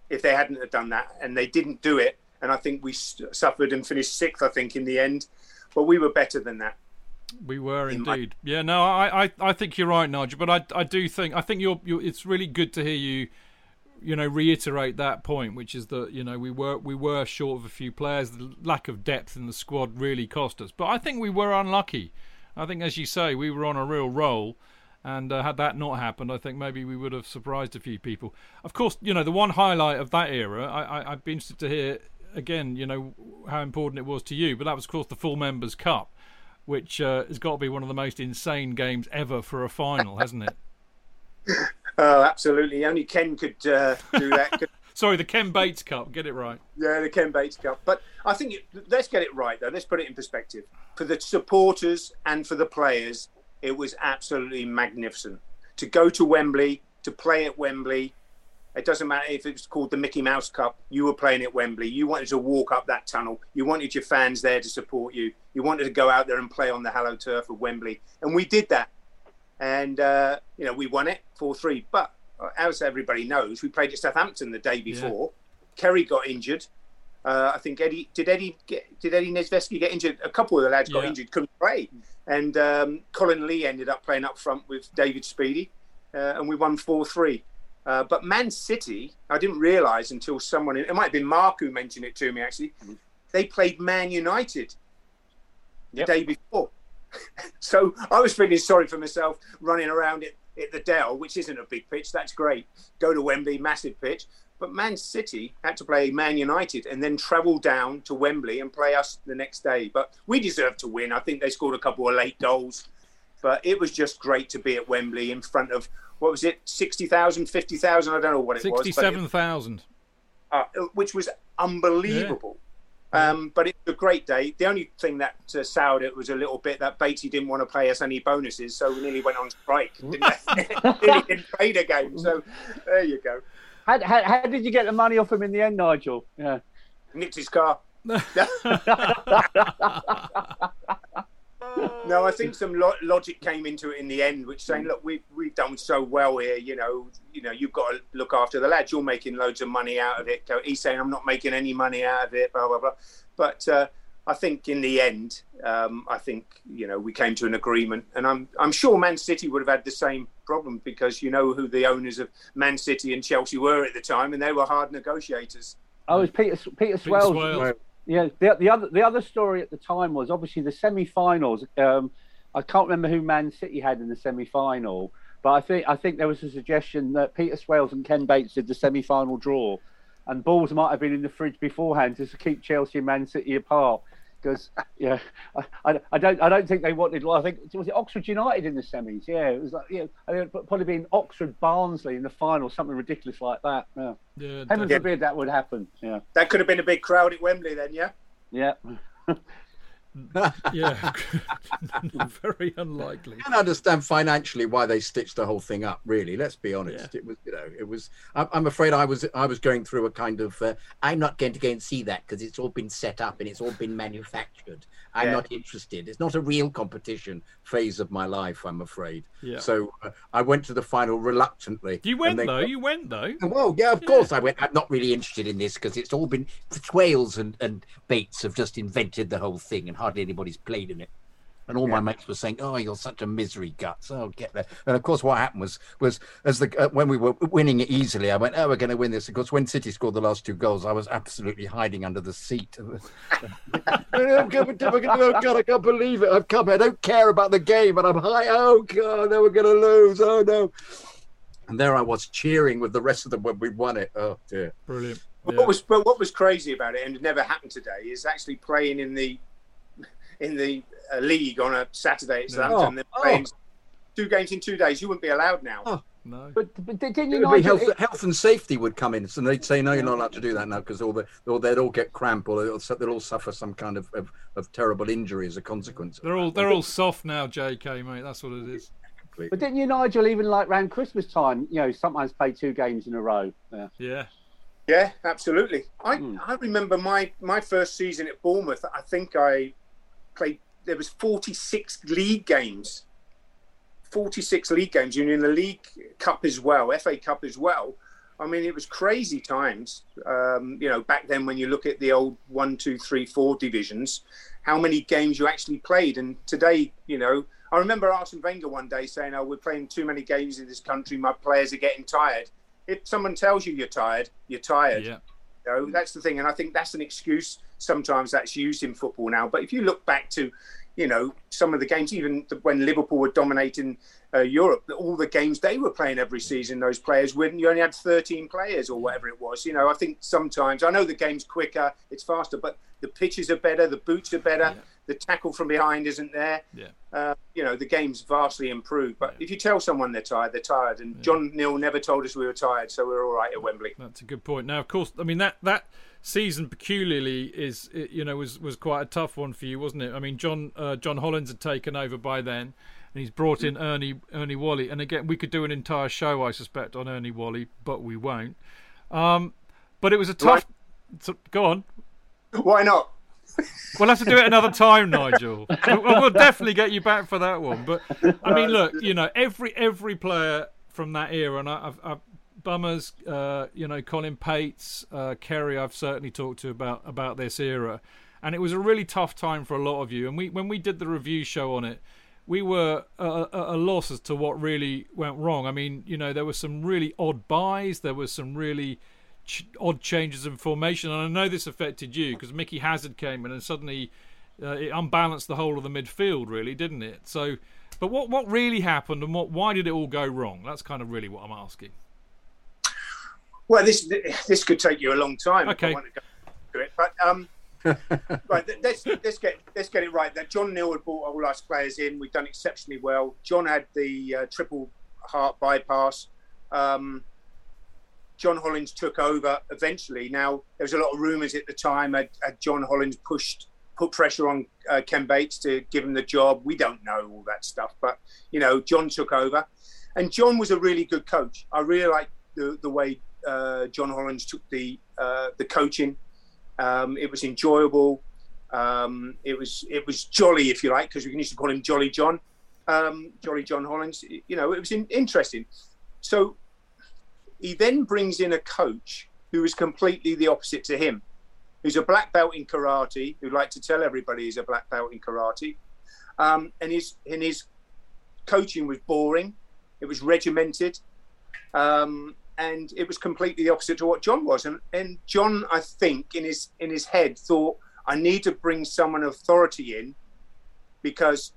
if they hadn't have done that, and they didn't do it. And I think we suffered and finished sixth, I think, in the end. But we were better than that. We were In my- indeed. Yeah, no, I, I, I think you're right, Nigel. But I, I do think I think you're, you're. It's really good to hear you, you know, reiterate that point, which is that you know we were we were short of a few players. The lack of depth in the squad really cost us. But I think we were unlucky. I think, as you say, we were on a real roll. And uh, had that not happened, I think maybe we would have surprised a few people. Of course, you know the one highlight of that era. I, I, I'd be interested to hear again, you know, how important it was to you. But that was, of course, the Full Members Cup, which uh, has got to be one of the most insane games ever for a final, hasn't it? Oh, absolutely. Only Ken could uh, do that. Sorry, the Ken Bates Cup. Get it right. Yeah, the Ken Bates Cup. But I think it, let's get it right though. Let's put it in perspective. For the supporters and for the players, it was absolutely magnificent to go to Wembley to play at Wembley. It doesn't matter if it's called the Mickey Mouse Cup. You were playing at Wembley. You wanted to walk up that tunnel. You wanted your fans there to support you. You wanted to go out there and play on the hallowed turf of Wembley, and we did that. And uh, you know we won it four three. But uh, as everybody knows, we played at Southampton the day before. Kerry got injured. Uh, I think Eddie did Eddie get did Eddie Niedzwiecki get injured? A couple of the lads got Yeah. injured, couldn't play, and um, Colin Lee ended up playing up front with David Speedie, uh, and we won four three. Uh, but Man City, I didn't realise until someone it might have been Mark who mentioned it to me actually. They played Man United the day before, so I was feeling sorry for myself running around it at the Dell, which isn't a big pitch. That's great. Go to Wembley, massive pitch. But Man City had to play Man United and then travel down to Wembley and play us the next day. But we deserved to win. I think they scored a couple of late goals. But it was just great to be at Wembley in front of, what was it, 60,000, 50,000? I don't know what it was. Sixty-seven thousand. uh, which was unbelievable. Um, but it was a great day. The only thing that uh, soured it was a little bit that Beatty didn't want to pay us any bonuses, so we nearly went on strike. Didn't nearly didn't play the game. So there you go. How, how, how did you get the money off him in the end, Nigel? Yeah. Nicked his car. no, I think some lo- logic came into it in the end, which saying, "Look, we've we've done so well here. You know, you know, you've got to look after the lads. You're making loads of money out of it." He's saying, "I'm not making any money out of it." Blah blah blah. But uh, I think in the end, um, I think you know we came to an agreement, and I'm I'm sure Man City would have had the same problem because you know who the owners of Man City and Chelsea were at the time, and they were hard negotiators. Oh, it was Peter Peter Peter Swells. Swales. Yeah, the, the other the other story at the time was obviously the semi-finals. Um, I can't remember who Man City had in the semi-final, but I think I think there was a suggestion that Peter Swales and Ken Bates did the semi-final draw, and balls might have been in the fridge beforehand just to keep Chelsea and Man City apart. Because yeah, I, I, don't I don't think they wanted. Well, I think was it Oxford United in the semis. Yeah, it was like yeah, probably been Oxford Barnsley in the final, something ridiculous like that. Yeah, yeah heaven forbid that would happen. Yeah, that could have been a big crowd at Wembley then. Yeah. Yeah. yeah, very unlikely. I can understand financially why they stitched the whole thing up. Really, let's be honest. Yeah. It was, you know, it was. I'm afraid I was, I was going through a kind of. Uh, I'm not going to go and see that because it's all been set up and it's all been manufactured. I'm yeah. not interested. It's not a real competition phase of my life. I'm afraid. Yeah. So uh, I went to the final reluctantly. You went though. you went though. Well, yeah, of yeah. course I went. I'm not really interested in this because it's all been Swales and and Bates have just invented the whole thing and hardly anybody's played in it. And all yeah. my mates were saying, "Oh, you're such a misery guts." Oh, get there. And of course, what happened was was as the uh, when we were winning it easily, I went, "Oh, we're going to win this." Of course, when City scored the last two goals, I was absolutely hiding under the seat. oh, God, I can't believe it! I've come. I don't care about the game, but I'm high. Oh God, no, we're going to lose. Oh no! And there I was cheering with the rest of them when we won it. Oh dear! Brilliant. Yeah. What was but what was crazy about it, and it never happened today, is actually playing in the in the uh, league on a Saturday at Southampton. Oh, playing oh. two games in two days. You wouldn't be allowed now. Oh. No. But, but didn't you know health, health, and safety would come in, so they'd say no, you're not allowed to do that now because all the or they'd all get cramp or they'll, they'll all suffer some kind of, of, of, terrible injury as a consequence. They're all they're all soft now, J.K. mate. That's what it is. But didn't you, Nigel, even like around Christmas time, you know, sometimes play two games in a row? Yeah. Yeah. Yeah, absolutely. I, mm. I remember my, my first season at Bournemouth. I think I played. There was forty six league games, forty six league games, and in the League Cup as well, FA Cup as well. I mean, it was crazy times. Um, you know, back then when you look at the old one, two, three, four divisions, how many games you actually played, and today, you know, I remember Arsene Wenger one day saying, "Oh, we're playing too many games in this country. My players are getting tired." if someone tells you you're tired, you're tired. Yeah. You know, that's the thing, and I think that's an excuse. Sometimes that's used in football now. But if you look back to, you know, some of the games, even when Liverpool were dominating uh, Europe, all the games they were playing every season, those players, when you only had 13 players or whatever it was. You know, I think sometimes I know the game's quicker, it's faster, but the pitches are better, the boots are better. Yeah the tackle from behind isn't there. Yeah. Uh, you know, the game's vastly improved. But yeah. if you tell someone they're tired, they're tired. And. John Neal never told us we were tired, so we're all right at Wembley. That's a good point. Now, of course, I mean that that season peculiarly is you know was was quite a tough one for you, wasn't it? I mean, John uh, John Hollins had taken over by then. And he's brought in Ernie Ernie Whalley, and again we could do an entire show, I suspect, on Ernie Whalley, but we won't. Um, but it was a tough. So, go on. Why not? We'll have to do it another time, Nigel. We'll, definitely get you back for that one. But I mean, look, you know, every every player from that era, and I've, I've Bummers, uh, you know, Colin Pates, uh, Kerry, I've certainly talked to about about this era, and it was a really tough time for a lot of you. And we, when we did the review show on it, we were at a, a loss as to what really went wrong. I mean, you know, there were some really odd buys, there was some really ch- odd changes in formation, and I know this affected you because Mickey Hazard came in and suddenly uh, it unbalanced the whole of the midfield, really, didn't it? So, but what what really happened and what why did it all go wrong? That's kind of really what I'm asking. Well, this this could take you a long time. Okay. If I want to go it, but um, right, let's let's get let's get it right. That John Neal had brought all our players in. We've done exceptionally well. John had the uh, triple heart bypass. Um, John Hollins took over eventually. Now there was a lot of rumours at the time. Had, had, John Hollins pushed put pressure on uh, Ken Bates to give him the job? We don't know all that stuff, but you know John took over, and John was a really good coach. I really like the the way uh, John Hollins took the uh, the coaching. Um, it was enjoyable. Um, it was it was jolly, if you like, because we used to call him Jolly John, um, Jolly John Hollins. You know, it was in, interesting. So he then brings in a coach who is completely the opposite to him, who's a black belt in karate, who like to tell everybody he's a black belt in karate. Um, and his and his coaching was boring. It was regimented. Um, and it was completely the opposite to what John was. And, and John, I think, in his in his head, thought I need to bring someone authority in because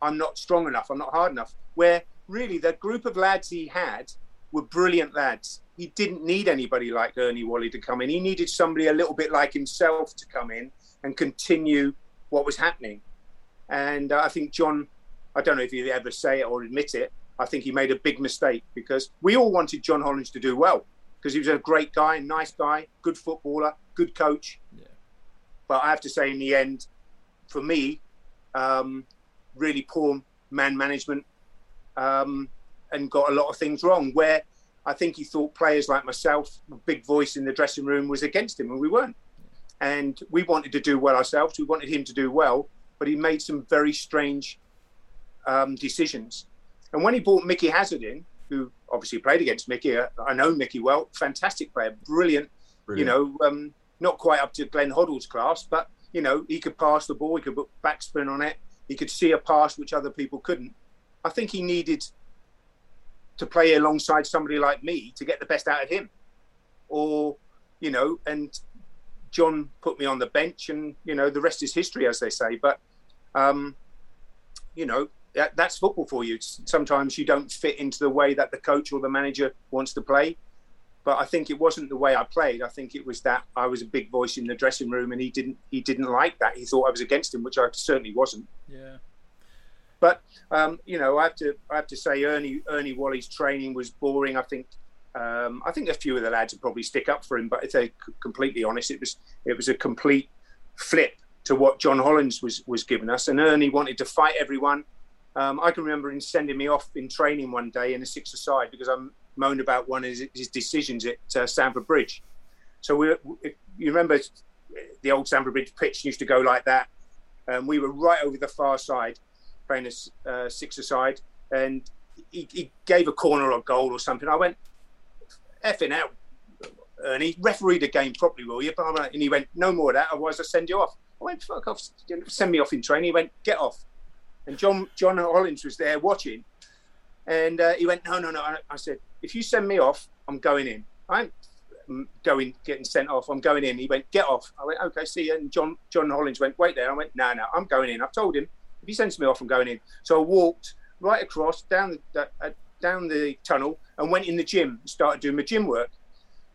I'm not strong enough, I'm not hard enough. Where really the group of lads he had were brilliant lads. He didn't need anybody like Ernie Whalley to come in. He needed somebody a little bit like himself to come in and continue what was happening. And uh, I think John, I don't know if he'd ever say it or admit it, I think he made a big mistake because we all wanted John Hollins to do well because he was a great guy, nice guy, good footballer, good coach. Yeah. But I have to say, in the end, for me, um, really poor man management um, and got a lot of things wrong. Where I think he thought players like myself, big voice in the dressing room, was against him, and we weren't. And we wanted to do well ourselves. We wanted him to do well, but he made some very strange um, decisions. And when he brought Mickey Hazard in, who obviously played against Micky, uh, I know Mickey well, fantastic player, brilliant. brilliant. You know, um, not quite up to Glenn Hoddle's class, but you know, he could pass the ball, he could put backspin on it, he could see a pass which other people couldn't. I think he needed to play alongside somebody like me to get the best out of him. Or, you know, and John put me on the bench, and you know the rest is history, as they say. But um, you know that, that's football for you. Sometimes you don't fit into the way that the coach or the manager wants to play. But I think it wasn't the way I played. I think it was that I was a big voice in the dressing room, and he didn't he didn't like that. He thought I was against him, which I certainly wasn't. Yeah. But um, you know, I have to I have to say Ernie Ernie Whalley's training was boring. I think um, I think a few of the lads would probably stick up for him, but if they're completely honest, it was it was a complete flip to what John Hollins was was giving us. And Ernie wanted to fight everyone. Um, I can remember him sending me off in training one day in a six-a-side because I moaned about one of his, his decisions at uh, Stamford Bridge. So we, you remember the old Stamford Bridge pitch used to go like that. Um, we were right over the far side, playing a uh, six-a-side, and he, he, gave a corner or goal or something. I went, effing out. And he refereed the game properly, will you? And he went, no more of that, otherwise I send you off. I went, fuck off, send me off in training. He went, get off. And John John Hollins was there watching, and uh, he went, no, no, no. I, said, if you send me off, I'm going in. I'm going, getting sent off. I'm going in. He went, get off. I went, okay, see you. And John John Hollins went, wait there. I went, no, no, I'm going in. I've told him if he sends me off, I'm going in. So I walked right across down the uh, down the tunnel and went in the gym and started doing my gym work.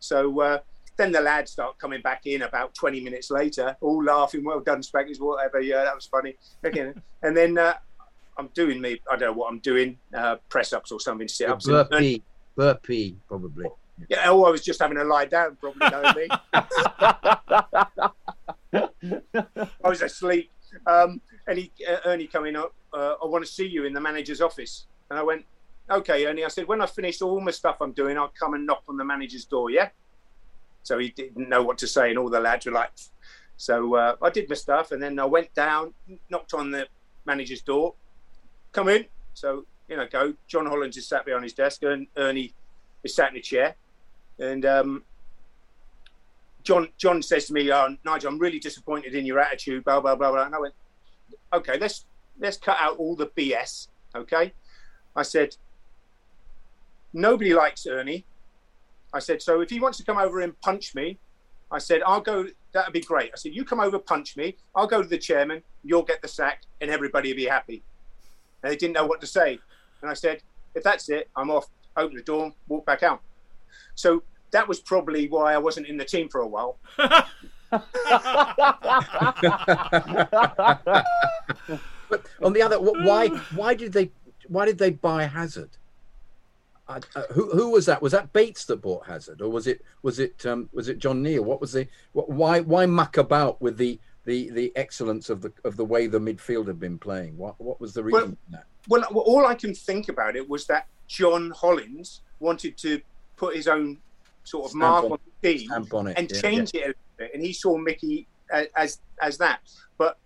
So uh, then the lads start coming back in about 20 minutes later, all laughing, well done, Spaggers, whatever. Yeah, that was funny. and then uh, I'm doing me, I don't know what I'm doing, uh, press ups or something, sit ups. Burpee, burpee, probably. Yeah, oh, I was just having a lie down, probably knowing me. I was asleep. Um, and he, uh, Ernie coming up, uh, I want to see you in the manager's office. And I went, okay, Ernie. I said, when I finish all my stuff I'm doing, I'll come and knock on the manager's door, yeah? So he didn't know what to say, and all the lads were like, so uh, I did my stuff, and then I went down, knocked on the manager's door, come in. So, you know, go. John Hollins is sat behind his desk, and Ernie is sat in a chair. And um, John John says to me, oh, Nigel, I'm really disappointed in your attitude, blah, blah, blah, blah. And I went, okay, let's let's cut out all the BS, okay? I said, nobody likes Ernie. I said, so if he wants to come over and punch me, I said, I'll go, that'd be great. I said, you come over, punch me, I'll go to the chairman, you'll get the sack, and everybody will be happy. And they didn't know what to say. And I said, if that's it, I'm off, open the door, walk back out. So that was probably why I wasn't in the team for a while. but on the other, why why did they why did they buy Hazard? Uh, uh, who who was that? Was that Bates that bought Hazard, or was it was it um, was it John Neal? What was the what, why why muck about with the the the excellence of the of the way the midfield had been playing? What what was the reason? Well, well, all I can think about it was that John Hollins wanted to put his own sort of Stamp mark on, on the team on and yeah, change yeah. it a little bit, and he saw Mickey as, as as that. But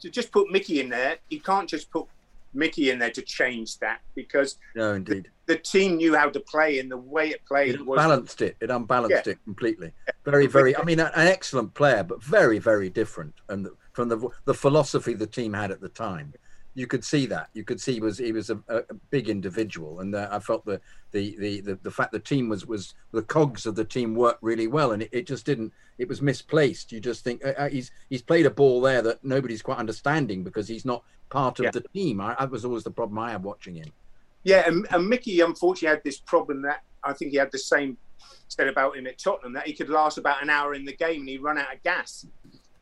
to just put Mickey in there, he can't just put Micky in there to change that because no, indeed, the, the team knew how to play and the way it played it was balanced it. It unbalanced yeah. it completely. Very, very. I mean, an excellent player, but very, very different. And from the the philosophy the team had at the time, you could see that. You could see he was he was a, a big individual, and uh, I felt the, the the the the fact the team was was the cogs of the team worked really well, and it, it just didn't. It was misplaced. You just think uh, uh he's he's played a ball there that nobody's quite understanding because he's not part of Yeah. the team. I, that was always the problem I had watching him. Yeah, and, and Mickey unfortunately had this problem that I think he had the same said about him at Tottenham that he could last about an hour in the game and he'd run out of gas.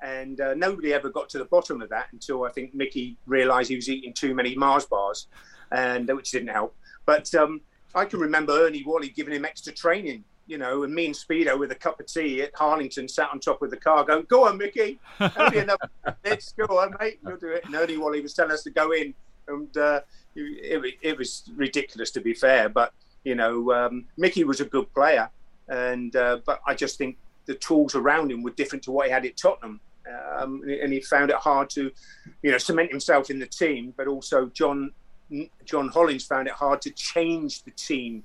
And uh, nobody ever got to the bottom of that until I think Mickey realised he was eating too many Mars bars, and uh, which didn't help. But um, I can remember Ernie Whalley giving him extra training, you know, and me and Speedo with a cup of tea at Harlington sat on top of the car going, "Go on, Mickey, only another minutes, go on, mate, you'll do it." And Ernie Whalley was telling us to go in, and uh, it, it, it was ridiculous to be fair, but you know, um, Mickey was a good player, and uh, but I just think the tools around him were different to what he had at Tottenham, um, and he found it hard to, you know, cement himself in the team. But also John John Hollins found it hard to change the team,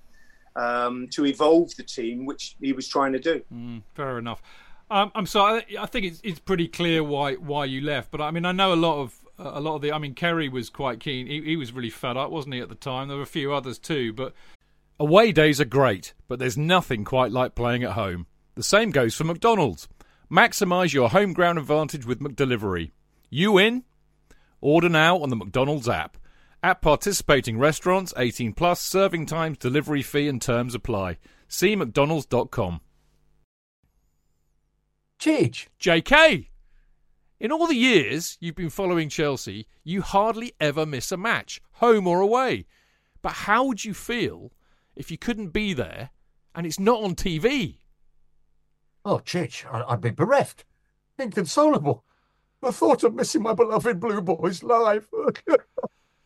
um, to evolve the team, which he was trying to do. Mm, fair enough. Um, I'm sorry. I think it's it's pretty clear why why you left. But I mean, I know a lot of a lot of the. I mean, Kerry was quite keen. He, he was really fed up, wasn't he, at the time? There were a few others too. But away days are great, but there's nothing quite like playing at home. The same goes for McDonald's. Maximise your home ground advantage with McDelivery. You in? Order now on the McDonald's app. At participating restaurants, 18 plus, serving times, delivery fee, and terms apply. See McDonald's.com. Cheech. JK! In all the years you've been following Chelsea, you hardly ever miss a match, home or away. But how would you feel if you couldn't be there and it's not on TV? Oh, Chich, I'd be bereft. Inconsolable. The thought of missing my beloved Blue Boys live.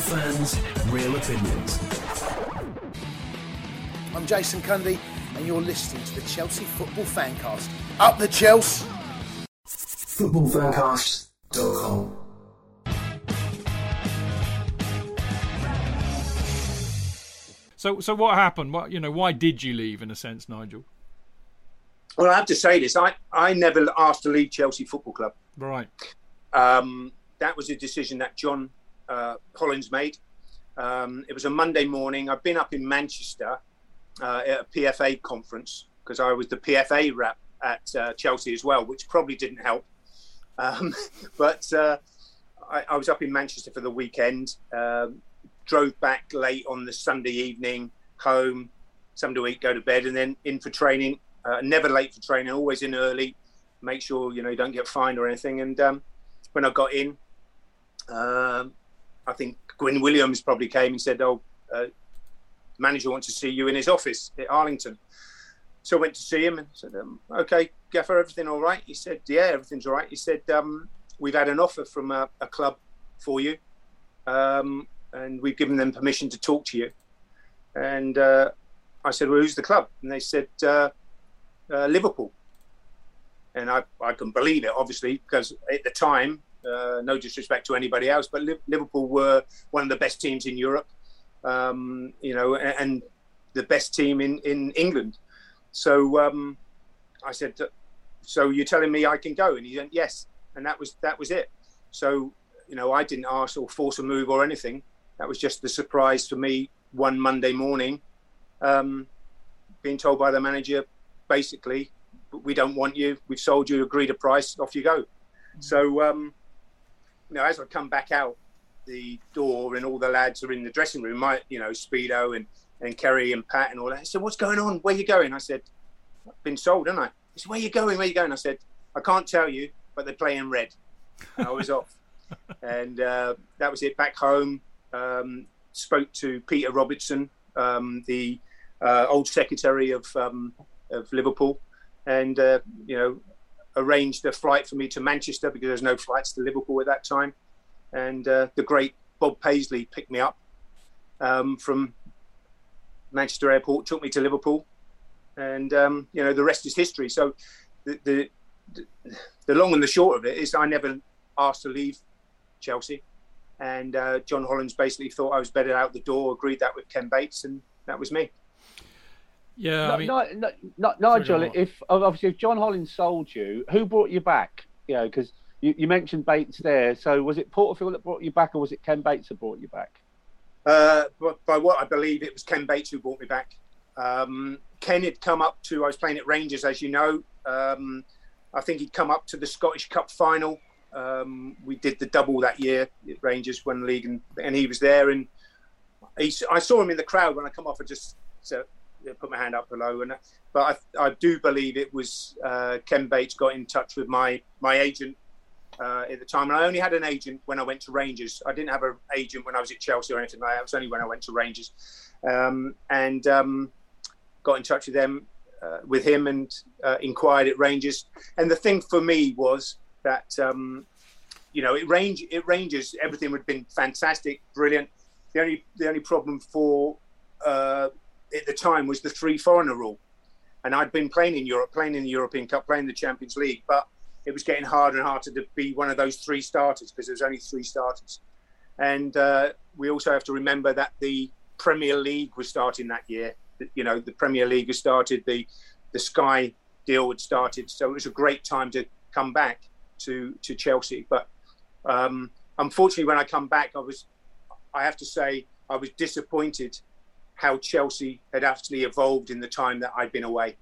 Fans, real opinions. I'm Jason Cundy, and you're listening to the Chelsea Football Fancast. Up the Chelsea! Footballfancast.com. So, so what happened? What you know? Why did you leave? In a sense, Nigel. Well, I have to say this: I, I never asked to leave Chelsea Football Club. Right. Um, that was a decision that John uh, Hollins made. Um, it was a Monday morning. I've been up in Manchester uh, at a PFA conference because I was the PFA rep at uh, Chelsea as well, which probably didn't help. Um, but uh, I, I was up in Manchester for the weekend. Um, drove back late on the Sunday evening, home, Sunday week, go to bed, and then in for training. Uh, never late for training, always in early. Make sure you know you don't get fined or anything. And um, when I got in, um, I think Gwyn Williams probably came and said, "Oh, uh, manager wants to see you in his office at Arlington." So I went to see him and said, um, "Okay, Gaffer, everything all right?" He said, "Yeah, everything's all right." He said, um, "We've had an offer from a, a club for you, um, and we've given them permission to talk to you." And uh, I said, "Well, who's the club?" And they said, uh, uh, "Liverpool." And I, I can believe it, obviously, because at the time, uh, no disrespect to anybody else, but Liverpool were one of the best teams in Europe, um, you know, and, and the best team in, in England. So um, I said, "So you're telling me I can go?" And he went, "Yes." And that was that was it. So you know, I didn't ask or force a move or anything. That was just the surprise for me one Monday morning, um, being told by the manager, basically, we don't want you. We've sold you, agreed a price, off you go. So, um, you know, as I come back out the door and all the lads are in the dressing room, my, you know, Speedo and, and Kerry and Pat and all that. I said, what's going on? Where you going? I said, I've been sold, haven't I? He said, where you going? Where you going? I said, I can't tell you, but they're playing red. And I was off. And uh, that was it. Back home, um, spoke to Peter Robertson, um, the uh, old secretary of, um, of Liverpool, and uh, you know arranged a flight for me to Manchester because there's no flights to Liverpool at that time. And uh, the great Bob Paisley picked me up um, from Manchester Airport, took me to Liverpool, and um, you know the rest is history. So the, the the long and the short of it is I never asked to leave Chelsea, and uh, John Hollins basically thought I was better out the door. Agreed that with Ken Bates, and that was me. Yeah, No- I mean, no- no- no- Nigel, go if obviously if John Holland sold you, who brought you back? You know, because you, you mentioned Bates there. So was it Porterfield that brought you back, or was it Ken Bates that brought you back? Uh, but by what I believe, it was Ken Bates who brought me back. Um, Ken had come up to, I was playing at Rangers, as you know. Um, I think he'd come up to the Scottish Cup final. Um, we did the double that year at Rangers, won the league, and, and he was there. And he, I saw him in the crowd when I come off. I just so, yeah, put my hand up below. And but I, I do believe it was uh, Ken Bates got in touch with my my agent uh, at the time. And I only had an agent when I went to Rangers. I didn't have an agent when I was at Chelsea or anything like that. It was only when I went to Rangers. Um, and um, got in touch with them, uh, with him, and uh, inquired at Rangers. And the thing for me was that um, you know, it range it Rangers. Everything had been fantastic, brilliant. The only the only problem for uh, at the time was the three foreigner rule. And I'd been playing in Europe, playing in the European Cup, playing the Champions League, but it was getting harder and harder to be one of those three starters because there was only three starters. And uh, we also have to remember that the Premier League was starting that year. You know, the Premier League had started, the the Sky deal had started, so it was a great time to come back to to Chelsea. But um, unfortunately, when I come back, I was, I have to say, I was disappointed how Chelsea had actually evolved in the time that I'd been away.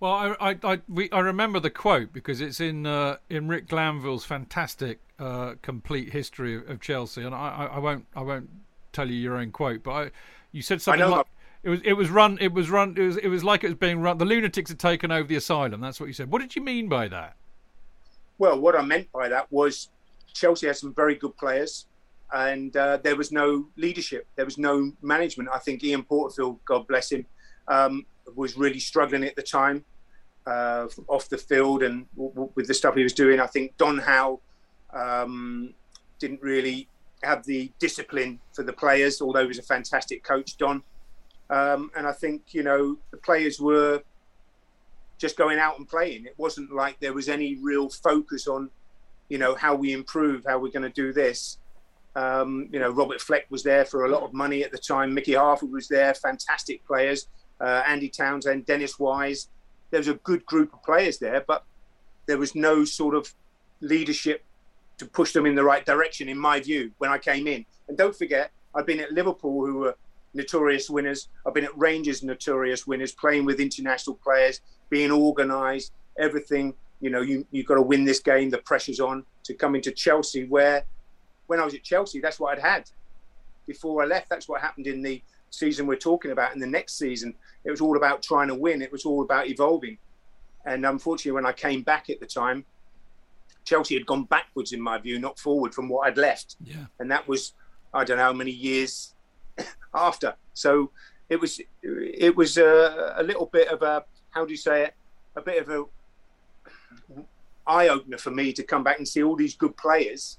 Well, I I I, we, I remember the quote because it's in uh, in Rick Glanvill's fantastic uh, complete history of, of Chelsea, and I, I, I won't I won't tell you your own quote, but I, you said something like it was it was run it was run it was it was like it was being run. The lunatics had taken over the asylum. That's what you said. What did you mean by that? Well, what I meant by that was Chelsea had some very good players, and uh, there was no leadership. There was no management. I think Ian Porterfield, God bless him, um, was really struggling at the time uh, off the field and w- w- with the stuff he was doing. I think Don Howe um, didn't really have the discipline for the players, although he was a fantastic coach, Don. Um, and I think you know the players were just going out and playing. It wasn't like there was any real focus on, you know, how we improve, how we're going to do this. Um, you know, Robert Fleck was there for a lot of money at the time. Mickey Harford was there, fantastic players. Uh, Andy Townsend, Dennis Wise. There was a good group of players there, but there was no sort of leadership to push them in the right direction, in my view, when I came in. And don't forget, I've been at Liverpool, who were notorious winners. I've been at Rangers, notorious winners, playing with international players, being organised, everything. You know, you you've got to win this game. The pressure's on to come into Chelsea, where when I was at Chelsea, that's what I'd had before I left. That's what happened in the season we're talking about. In the next season, it was all about trying to win. It was all about evolving. And unfortunately, when I came back at the time, Chelsea had gone backwards, in my view, not forward from what I'd left. Yeah. And that was, I don't know how many years after. So it was, it was a, a little bit of a, how do you say it? A bit of a eye opener for me to come back and see all these good players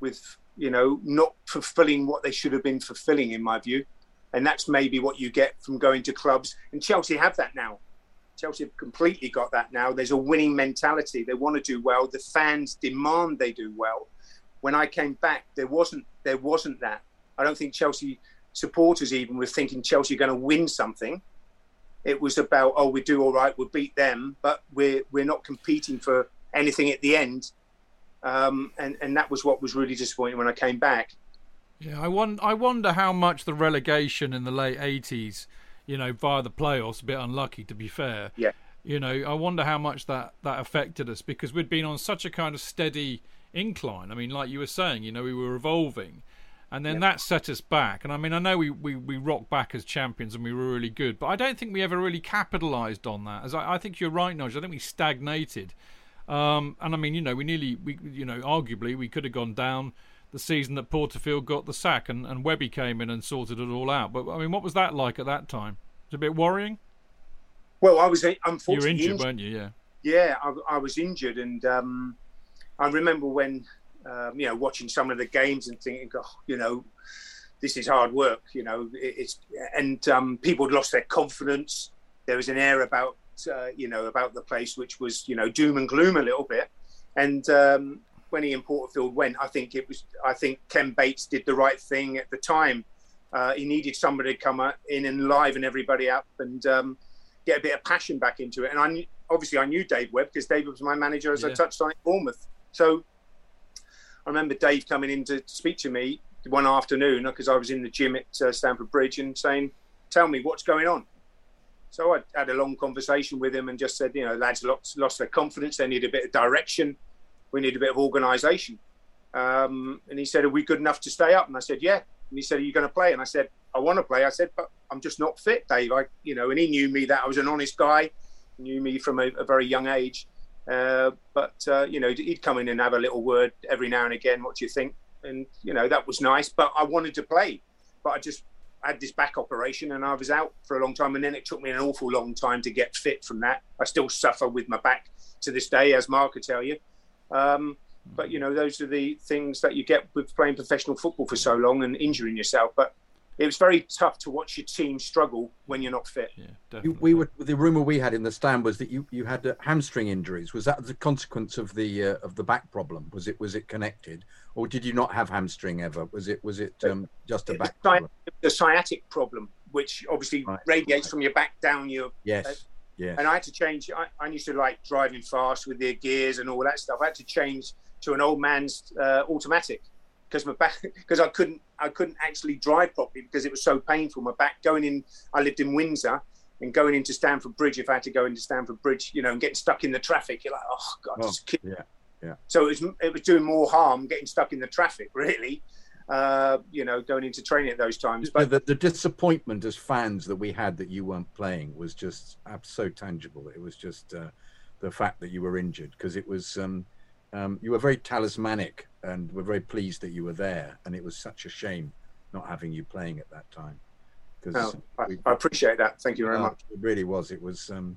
with, you know, not fulfilling what they should have been fulfilling, in my view. And that's maybe what you get from going to clubs. And Chelsea have that now. Chelsea have completely got that now. There's a winning mentality. They want to do well. The fans demand they do well. When I came back, there wasn't there wasn't that. I don't think Chelsea supporters even were thinking Chelsea are going to win something. it was about oh we do all right, we'll beat them, but we're we're not competing for anything at the end. Um, and and that was what was really disappointing when I came back. Yeah, I wonder, I wonder how much the relegation in the late 80s, you know, via the playoffs, a bit unlucky to be fair. Yeah. You know, I wonder how much that, that affected us because we'd been on such a kind of steady incline. I mean, like you were saying, you know, we were evolving. And then that set us back. And I mean, I know we, we, we rocked back as champions and we were really good, but I don't think we ever really capitalised on that. As I, I think you're right, Nigel. I think we stagnated. Um, and I mean, you know, we nearly, we, you know, arguably we could have gone down the season that Porterfield got the sack and, and Webby came in and sorted it all out. But I mean, what was that like at that time? It was a bit worrying. Well, I was uh, You were unfortunately injured, injured. weren't you? Yeah. Yeah, I, I was injured, and um, I remember when um, you know watching some of the games and thinking, oh, you know, this is hard work. You know, it, it's and um, people had lost their confidence. There was an air about uh, you know about the place which was you know doom and gloom a little bit. And um, when Ian Porterfield went, I think it was I think Ken Bates did the right thing at the time. Uh, he needed somebody to come in and liven everybody up and um, get a bit of passion back into it. And I knew, obviously I knew Dave Webb because Dave was my manager as I touched on at Bournemouth. So I remember Dave coming in to speak to me one afternoon because I was in the gym at uh, Stamford Bridge and saying, "Tell me what's going on." So I had a long conversation with him and just said, "You know, lads lost, lost their confidence. They need a bit of direction. We need a bit of organisation. Um, and he said, "Are we good enough to stay up?" And I said, "Yeah." And he said, "Are you going to play?" And I said, "I want to play." I said, "But I'm just not fit, Dave." I, you know, and he knew me that I was an honest guy, knew me from a, a very young age. Uh, but uh, you know, he'd come in and have a little word every now and again. What do you think? And you know, that was nice. But I wanted to play, but I just had this back operation and I was out for a long time. And then it took me an awful long time to get fit from that. I still suffer with my back to this day, as Mark could tell you. Um, but you know, those are the things that you get with playing professional football for so long and injuring yourself. But it was very tough to watch your team struggle when you're not fit. Yeah, You, we were the rumor we had in the stand was that you you had uh, hamstring injuries. Was that the consequence of the uh, of the back problem? Was it was it connected, or did you not have hamstring ever? Was it was it um, just a It was back sci- problem? the sciatic problem, which obviously Right. radiates from your back down your. Yes, yes. And I had to change. I, I used to like driving fast with the gears and all that stuff. I had to change to an old man's uh, automatic because my back because I couldn't I couldn't actually drive properly because it was so painful. My back going in. I lived in Windsor. And going into Stamford Bridge, if I had to go into Stamford Bridge, you know, and getting stuck in the traffic, you're like, oh god, Oh, just kill yeah, yeah. so it was it was doing more harm getting stuck in the traffic, really. Uh, you know, going into training at those times. But the, the disappointment as fans that we had that you weren't playing was just so tangible. It was just uh, the fact that you were injured because it was um, um, you were very talismanic and we're very pleased that you were there. And it was such a shame not having you playing at that time. no, I, I appreciate that. Thank you very No, much. It really was. It was. Um,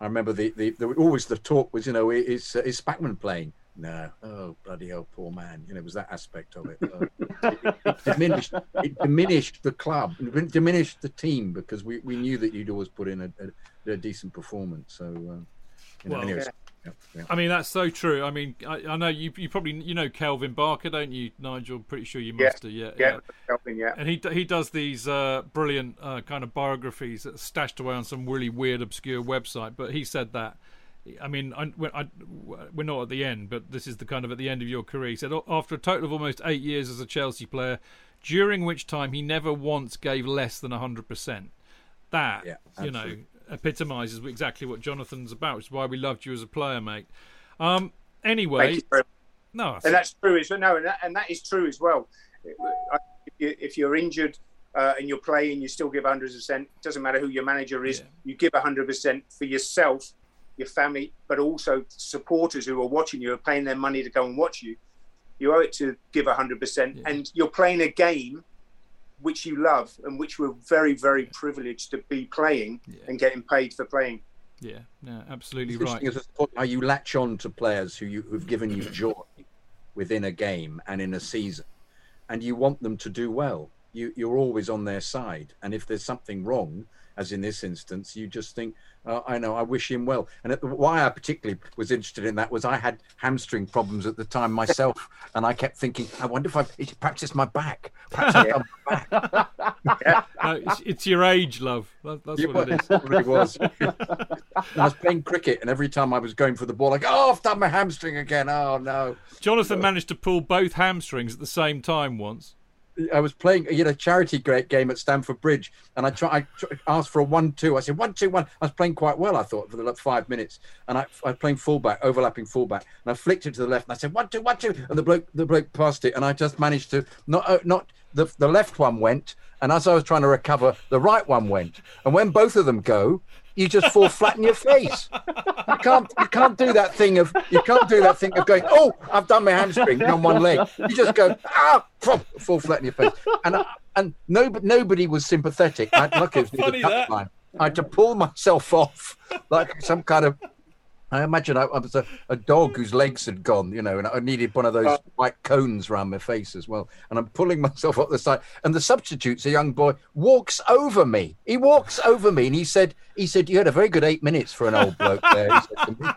I remember the, the, the always the talk was, you know, is uh, is Spackman playing? No. Oh bloody hell, poor man. You know, it was that aspect of it. Uh, it, it diminished. It diminished the club. It diminished the team because we, we knew that you'd always put in a, a, a decent performance. So, um, you know, Well, anyways, yeah. Yeah, yeah. I mean, that's so true. I mean, I, I know you you probably you know Kelvin Barker, don't you, Nigel? Pretty sure you Yeah, must do. Yeah, Yeah, helping. Yeah, And he he does these uh, brilliant uh, kind of biographies that's stashed away on some really weird, obscure website. But he said that. I mean, I, we're- I, we're not at the end, but this is the kind of at the end of your career. He said "Oh, after a total of almost eight years as a Chelsea player, during which time he never once gave less than hundred percent. That Yeah, you know epitomises exactly what Jonathan's about, which is why we loved you as a player, mate. Um, anyway, no, and that's true as well. no, and that, and that is true as well. If, you, if you're injured uh, and you're playing, you still give 100. percent It Doesn't matter who your manager is. Yeah. You give 100 percent for yourself, your family, but also supporters who are watching you, are paying their money to go and watch you. You owe it to give 100 percent, Yeah. and you're playing a game which you love and which we're very, very privileged to be playing Yeah. and getting paid for playing. yeah, no, absolutely It's right. interesting as how you latch on to players who you who've given you joy within a game and in a season, and you want them to do well. You you're always on their side, and if there's something wrong, as in this instance, you just think, uh, I know, I wish him well. And it, why I particularly was interested in that was I had hamstring problems at the time myself, and I kept thinking, I wonder if I perhaps it's my back, perhaps I've done my back. No, it's, it's your age, love. That, that's Yeah, what it is. it really was. I was playing cricket, and every time I was going for the ball, like, oh, I've done my hamstring again. Oh no. Jonathan managed to pull both hamstrings at the same time once. I was playing, you know, charity great game at Stamford Bridge, and I try, I tr- asked for a one-two. I said one, two, one. I was playing quite well, I thought, for the like, five minutes, and I, I was playing fullback, overlapping fullback, and I flicked it to the left, and I said one, two, one, two, and the bloke, the bloke passed it, and I just managed to not, uh, not the the left one went, and as I was trying to recover, the right one went, and when both of them go. You just fall flat in your face. You can't. You can't do that thing of. You can't do that thing of going. Oh, I've done my hamstring on one leg. You just go. Ah, fall flat in your face. And and no, nobody was sympathetic. I lucky it was near Funny the that. I had to pull myself off like some kind of. I imagine I, I was a, a dog whose legs had gone, you know, and I needed one of those uh. white cones around my face as well. And I'm pulling myself up the side, and the substitute's a young boy walks over me. He walks over me, and he said, "He said you had a very good eight minutes for an old bloke there." He said to me.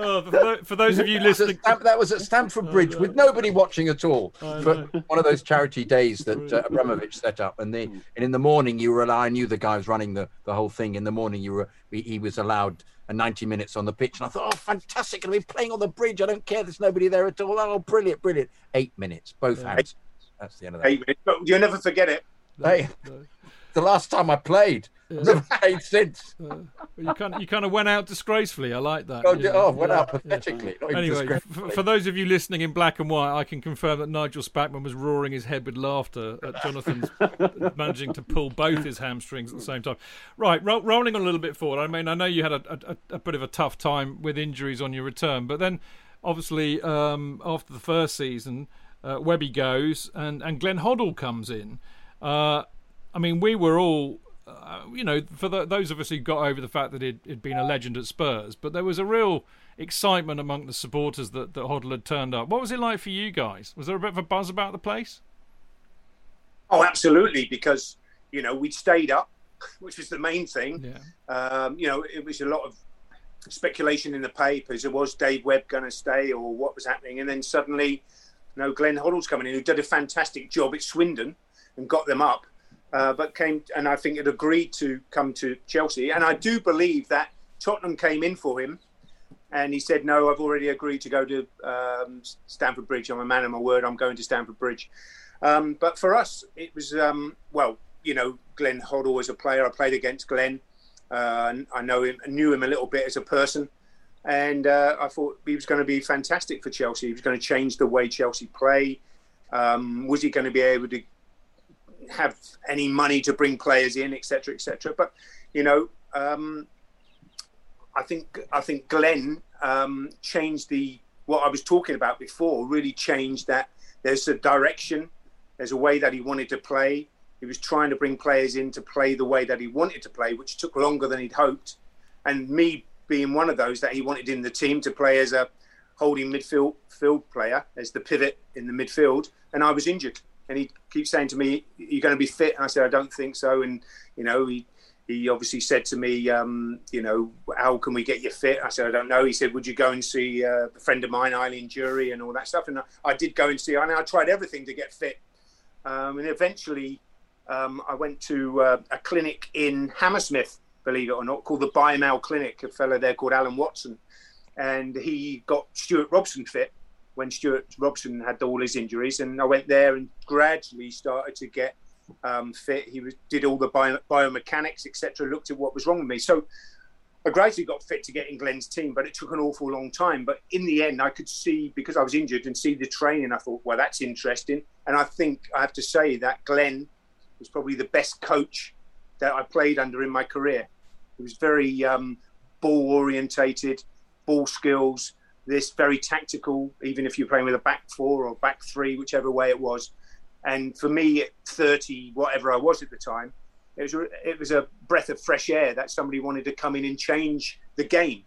Oh, for, for those of you That was at listening, Stam- that was at Stamford Bridge with nobody watching at all for one of those charity days that uh, Abramovich set up. And, the, and in the morning, you were allowed, I knew the guy was running the, the whole thing. In the morning, you were he, he was allowed a 90 minutes on the pitch. And I thought, oh, fantastic. I'll be playing on the bridge. I don't care. There's nobody there at all. Oh, brilliant, brilliant. Eight minutes, both hands. That's the end of that. Eight minutes, but you'll never forget it. Hey, the last time I played, since. you kind you kind of went out disgracefully. I like that. Oh, know. oh, went out Yeah. pathetically. Not even Anyway, f- for those of you listening in black and white, I can confirm that Nigel Spackman was roaring his head with laughter at Jonathan's managing to pull both his hamstrings at the same time. Right, ro- rolling on a little bit forward. I mean, I know you had a, a, a bit of a tough time with injuries on your return, but then obviously um, after the first season, uh, Webby goes and, and Glenn Hoddle comes in. Uh, I mean, we were all uh, you know, for the, those of us who got over the fact that he'd, he'd been a legend at Spurs, but there was a real excitement among the supporters that, that Hoddle had turned up. What was it like for you guys? Was there a bit of a buzz about the place? Oh, absolutely, because you know we'd stayed up, which was the main thing. Yeah. Um, you know, it was a lot of speculation in the papers. It was Dave Webb going to stay, or what was happening, and then suddenly, you know, Glenn Hoddle's coming in, who did a fantastic job at Swindon and got them up, uh, but came and I think had agreed to come to Chelsea, and I do believe that Tottenham came in for him. And he said, "No, I've already agreed to go to um, Stamford Bridge. I'm a man of my word. I'm going to Stamford Bridge." Um, but for us, it was um, well, you know, Glenn Hoddle was a player. I played against Glenn. Uh, I know him, knew him a little bit as a person, and uh, I thought he was going to be fantastic for Chelsea. He was going to change the way Chelsea play. Um, was he going to be able to have any money to bring players in, etc., etc.? But you know, um, I think I think Glenn um, changed the what I was talking about before. Really changed that. There's a direction. There's a way that he wanted to play. He was trying to bring players in to play the way that he wanted to play, which took longer than he'd hoped. And me being one of those that he wanted in the team to play as a holding midfield field player, as the pivot in the midfield, and I was injured. And he keeps saying to me, "You're going to be fit," and I said, "I don't think so." And you know, he he obviously said to me, um, you know, how can we get you fit? I said, I don't know. He said, would you go and see uh, a friend of mine, Eileen Drewery, and all that stuff? And I, I did go and see. I, I tried everything to get fit, um, and eventually, um, I went to uh, a clinic in Hammersmith, believe it or not, called the Biomal Clinic. A fellow there called Alan Watson, and he got Stewart Robson fit when Stewart Robson had all his injuries, and I went there and gradually started to get um, fit. He was, did all the bio, biomechanics, etc. Looked at what was wrong with me. So I gradually got fit to get in Glenn's team, but it took an awful long time. But in the end, I could see because I was injured and see the training. I thought, well, that's interesting. And I think I have to say that Glenn was probably the best coach that I played under in my career. He was very um, ball orientated, ball skills. This very tactical, even if you're playing with a back four or back three, whichever way it was. And for me, at 30, whatever I was at the time, it was it was a breath of fresh air that somebody wanted to come in and change the game.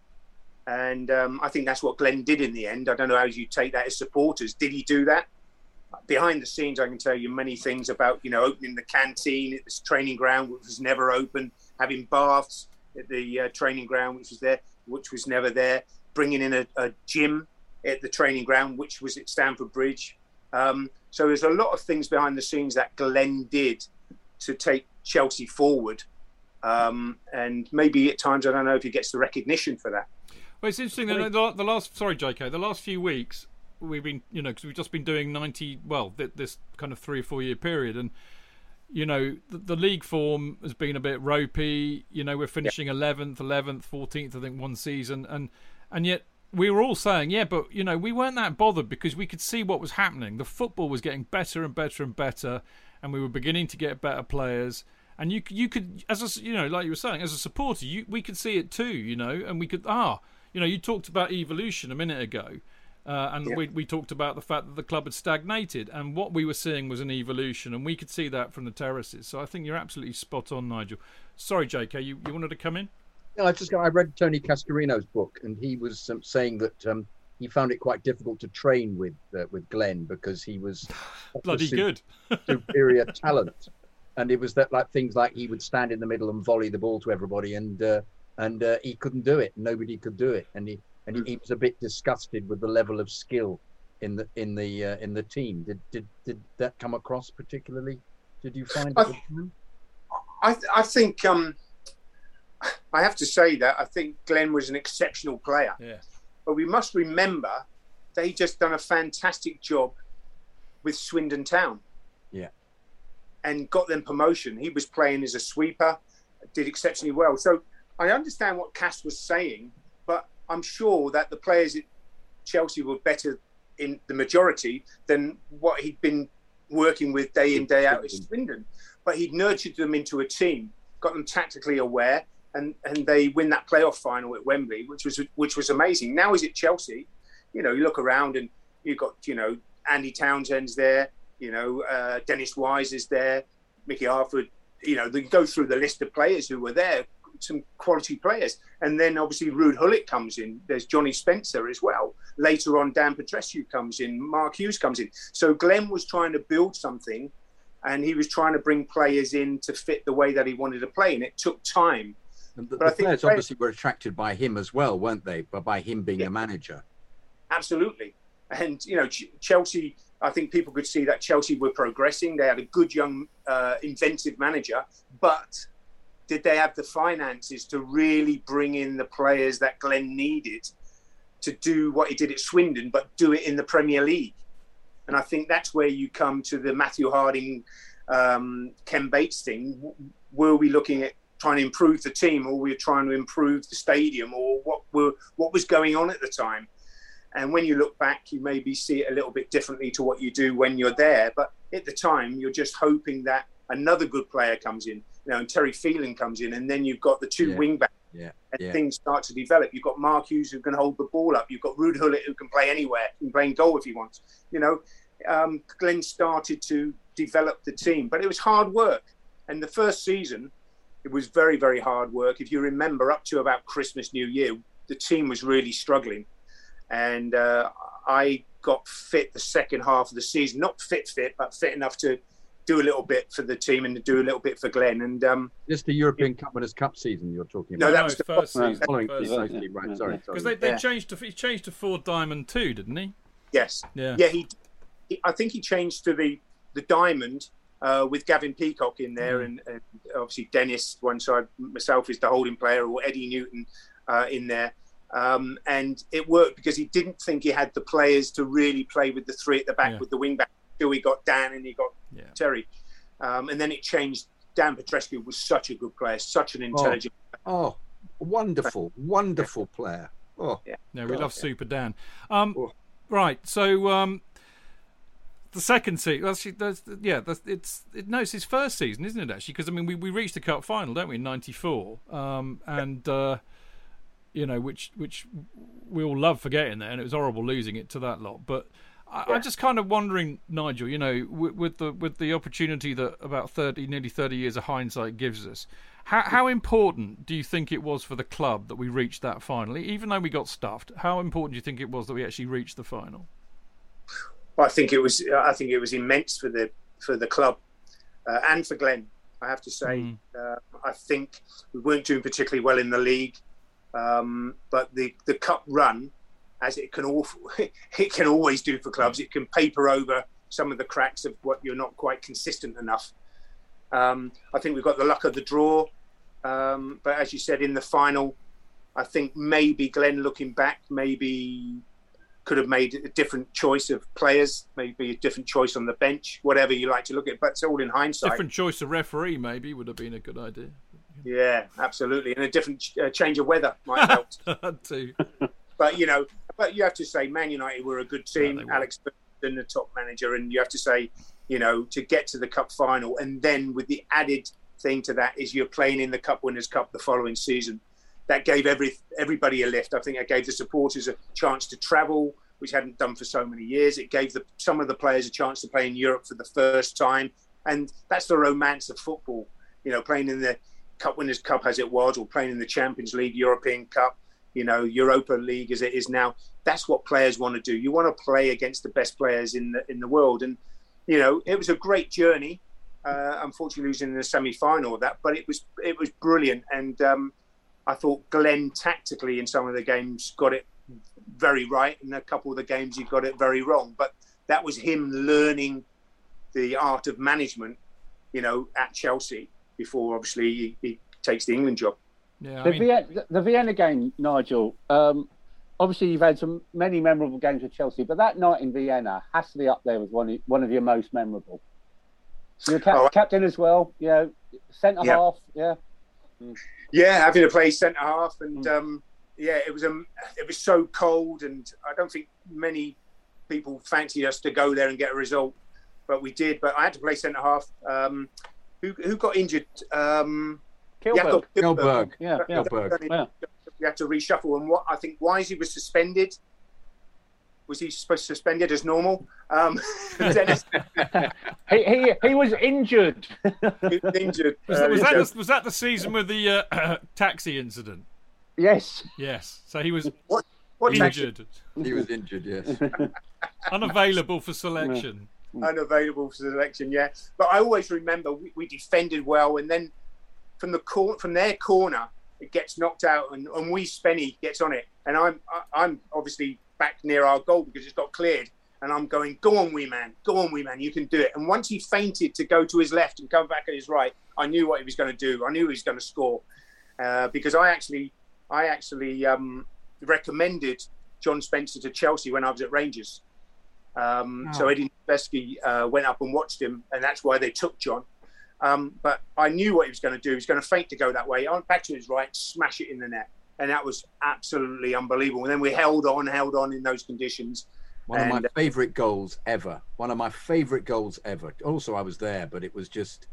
And um, I think that's what Glenn did in the end. I don't know how you take that as supporters. Did he do that? behind the scenes, I can tell you many things about you know opening the canteen at this training ground, which was never open, having baths at the uh, training ground, which was there, which was never there, bringing in a, a gym at the training ground, which was at Stamford Bridge. Um, so there's a lot of things behind the scenes that Glenn did to take Chelsea forward. Um, and maybe at times, I don't know if he gets the recognition for that. Well, it's interesting. The, the, the last, sorry, JK, the last few weeks we've been, you know, because we've just been doing ninety, well, th- this kind of three or four year period, and you know, the, the, league form has been a bit ropey. You know, we're finishing eleventh, eleventh, fourteenth, I think, one season, and and yet we were all saying, yeah, but you know, we weren't that bothered because we could see what was happening. The football was getting better and better and better, and we were beginning to get better players. And you you could, as a, you know, like you were saying, as a supporter, you we could see it too, you know, and we could ah, you know, you talked about evolution a minute ago. Uh, and yeah. we, we talked about the fact that the club had stagnated, and what we were seeing was an evolution, and we could see that from the terraces. So I think you're absolutely spot on, Nigel. Sorry, JK, you, you wanted to come in? No, I just I read Tony Cascarino's book, and he was um, saying that um, he found it quite difficult to train with uh, with Glenn because he was bloody good, superior talent, and it was that like things like he would stand in the middle and volley the ball to everybody, and uh, and uh, he couldn't do it. Nobody could do it, and he and he, he, was a bit disgusted with the level of skill in the in the uh, in the team. Did did did that come across particularly? Did you find? I, I, I think um, I have to say that I think Glenn was an exceptional player. Yeah. But we must remember that he just done a fantastic job with Swindon Town. Yeah. And got them promotion. He was playing as a sweeper, did exceptionally well. So I understand what Cass was saying, but I'm sure that the players at Chelsea were better in the majority than what he'd been working with day in, day out at Swindon. But he'd nurtured them into a team, got them tactically aware, and and they win that playoff final at Wembley, which was which was amazing. Now he's at Chelsea, you know, you look around and you've got you know Andy Townsend's there, you know uh, Dennis Wise is there, Mickey Harford. You know, they go through the list of players who were there, some quality players, and then obviously Ruud Gullit comes in. There's Johnny Spencer as well. Later on, Dan Petrescu comes in, Mark Hughes comes in. So Glenn was trying to build something, and he was trying to bring players in to fit the way that he wanted to play, and it took time and the, but the I think players obviously were attracted by him as well, weren't they? But by him being yeah. a manager. Absolutely. And, you know, Ch- Chelsea, I think people could see that Chelsea were progressing. They had a good young, uh, inventive manager. But did they have the finances to really bring in the players that Glenn needed to do what he did at Swindon, but do it in the Premier League? And I think that's where you come to the Matthew Harding, um, Ken Bates thing. Were we looking at trying to improve the team or we were trying to improve the stadium or what were what was going on at the time. And when you look back you maybe see it a little bit differently to what you do when you're there. But at the time you're just hoping that another good player comes in you know and terry phelan comes in and then you've got the two yeah. wing backs. Yeah. and yeah. things start to develop. You've got mark hughes who can hold the ball up. You've got ruud Gullit who can play anywhere. He can play in goal if he wants. You know um, glenn started to develop the team but it was hard work. And the first season it was very, very hard work. If you remember, up to about Christmas, New Year, the team was really struggling. And uh, I got fit the second half of the season, not fit, fit, but fit enough to do a little bit for the team and to do a little bit for Glenn. And um, just the European Cup Winners' Cup season you're talking about. No, that was the first season. Following first season. Right, sorry, because they, they yeah. changed to he changed to four diamond two, didn't he? Yes. Yeah. Yeah. He, he I think he changed to the the diamond uh, with Gavin Peacock in there, mm. and, and, obviously Dennis one side, myself is the holding player, or Eddie Newton uh, in there. Um, and it worked because he didn't think he had the players to really play with the three at the back yeah. with the wing back. Still, he got Dan and he got yeah. Terry, um, and then it changed. Dan Petrescu was such a good player, such an intelligent. Oh, oh wonderful, wonderful player. Oh, yeah. No, we love Super Dan. Um, oh. Right, so um, the second season. That's, that's, yeah, that's, it's it, no, it's his first season, isn't it? Actually, because I mean, we, we reached the cup final, don't we, in '94, um, and uh, you know, which which we all love forgetting that, and it was horrible losing it to that lot. But I, yeah. I'm just kind of wondering, Nigel, you know, with, with, the with the opportunity that about thirty, nearly thirty years of hindsight gives us. How, how important do you think it was for the club that we reached that final? Even though we got stuffed, how important do you think it was that we actually reached the final? I think it was I think it was immense for the for the club uh, and for Glenn. I have to say, Mm. I think we weren't doing particularly well in the league, um, but the the cup run, as it can all it can always do for clubs, it can paper over some of the cracks of what you're not quite consistent enough. Um, I think we've got the luck of the draw, um, but as you said in the final, I think maybe Glenn looking back, maybe could have made a different choice of players, maybe a different choice on the bench, whatever you like to look at. But it's all in hindsight. Different choice of referee, maybe, would have been a good idea. Yeah, absolutely, and a different ch- uh, change of weather might help. Too. but you know, but you have to say, Man United were a good team. were. Alex Ferguson, the top manager, and you have to say, you know, to get to the cup final, and then with the added thing to that is you're playing in the Cup Winners' Cup the following season. That gave every everybody a lift. I think it gave the supporters a chance to travel, which hadn't done for so many years. It gave the, some of the players a chance to play in Europe for the first time, and that's the romance of football. You know, playing in the Cup Winners' Cup as it was, or playing in the Champions League, European Cup, you know, Europa League as it is now. That's what players want to do. You want to play against the best players in the in the world, and you know, it was a great journey. Uh, unfortunately, losing in the semi-final of that, but it was it was brilliant, and um, I thought Glenn tactically in some of the games got it very right, and a couple of the games he got it very wrong. But that was him learning the art of management, you know, at Chelsea before obviously he, he takes the England job. Yeah, the, Vienna, the Vienna game, Nigel. Um, obviously, you've had some many memorable games with Chelsea, but that night in Vienna has to be up there with one of, one of your most memorable. You're cap- Oh, captain as well, you know, centre Yeah. half, yeah. Yeah, having to play centre half, and um, yeah, it was um, it was so cold, and I don't think many people fancied us to go there and get a result, but we did. But I had to play centre half. Um, who who got injured? Um, Kjeldbjerg. Jakob Kjeldbjerg. Yeah, yeah. Kjeldbjerg. Yeah. We had to reshuffle, and what I think Wisey was suspended. Was he supposed to be suspended as normal? Um, Dennis He, he, he was injured. he was injured. Was, Uh, that, was, that the, was that the season with the uh, taxi incident? yes. Yes. So he was what what taxi- injured, He was injured, yes. unavailable for selection. unavailable for selection. Yeah, but I always remember we, we defended well, and then from the cor- from their corner, it gets knocked out, and, and we Spenny gets on it, and I'm I, I'm obviously back near our goal because it's got cleared, and I'm going, go on, wee man, go on, wee man, you can do it. And once he fainted to go to his left and come back at his right, I knew what he was going to do. I knew he was going to score uh, because I actually I actually um, recommended John Spencer to Chelsea when I was at Rangers. Um, So Oh. Eddie Niedzwiecki uh, went up and watched him, and that's why they took John. Um, but I knew what he was going to do. He was going to feint to go that way. I went back to his right, smash it in the net, and that was absolutely unbelievable. And then we held on, held on in those conditions. One of my favourite goals ever. One of my favourite goals ever. Also, I was there, but it was just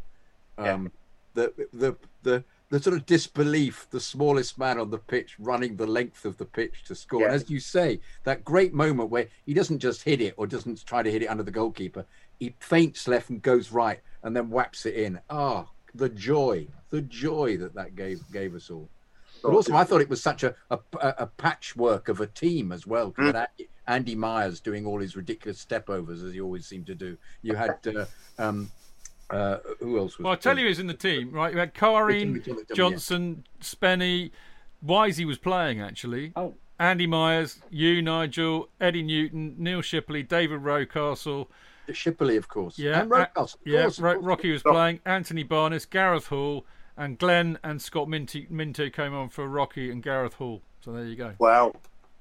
um, the the the the sort of disbelief. The smallest man on the pitch running the length of the pitch to score. And as you say, that great moment where he doesn't just hit it or doesn't try to hit it under the goalkeeper. He feints left and goes right, and then whaps it in. Ah, the joy, the joy that that gave gave us all. But also, I thought it was such a, a, a patchwork of a team as well. 'cause you had Andy, Andy Myers doing all his ridiculous stepovers, as he always seemed to do. You had, uh, um, uh, who else was Well, I tell you who's in the team, right? You had Kharine, It's in Johnsen, Spenny, Wisey was playing actually. Oh. Andy Myers, you, Nigel, Eddie Newton, Neil Shipperley, David Rocastle. Shipperley, of course. Yeah, And Rocastle, of yeah, course, Ro- course. Rocky was playing. Anthony Barness, Gareth Hall, and Glenn and Scott Minto, Minto came on for Rocky and Gareth Hall. So there you go. Wow.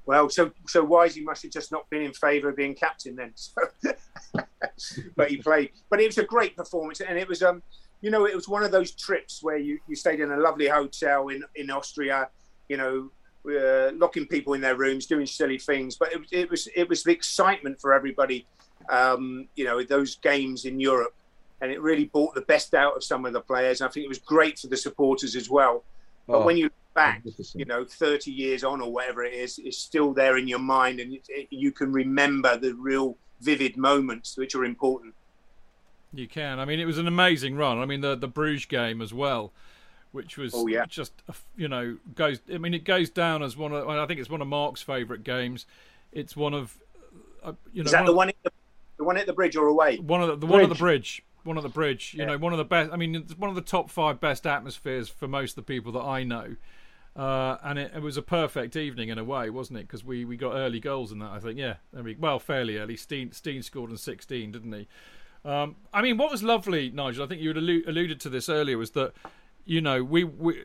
Well, so so Wisey must have just not been in favour of being captain then. So, but he played. But it was a great performance, and it was um, you know, it was one of those trips where you, you stayed in a lovely hotel in in Austria, you know, uh, locking people in their rooms, doing silly things. But it, was- it was it was the excitement for everybody, um, you know, those games in Europe, and it really brought the best out of some of the players. And I think it was great for the supporters as well. But Oh, when you look back, you know, 30 years on or whatever it is, it's still there in your mind, and it, it, you can remember the real vivid moments which are important. You can. I mean, it was an amazing run. I mean, the the Bruges game as well, which was Oh, yeah. just a f- you know goes. I mean, it goes down as one of. I think it's one of Mark's favourite games. It's one of. Uh, you know, Is that one the of- one in the, one at the bridge or away? One of the, the one at the bridge. One at the bridge. You know, one of the best. I mean, it's one of the top five best atmospheres for most of the people that I know. Uh, and it, it was a perfect evening in a way, wasn't it? Because we, we got early goals in that. I think, yeah, I mean, well, fairly early. Steen, Steen scored in 16, didn't he? Um, I mean, what was lovely, Nigel? I think you had allu- alluded to this earlier. Was that you know we, we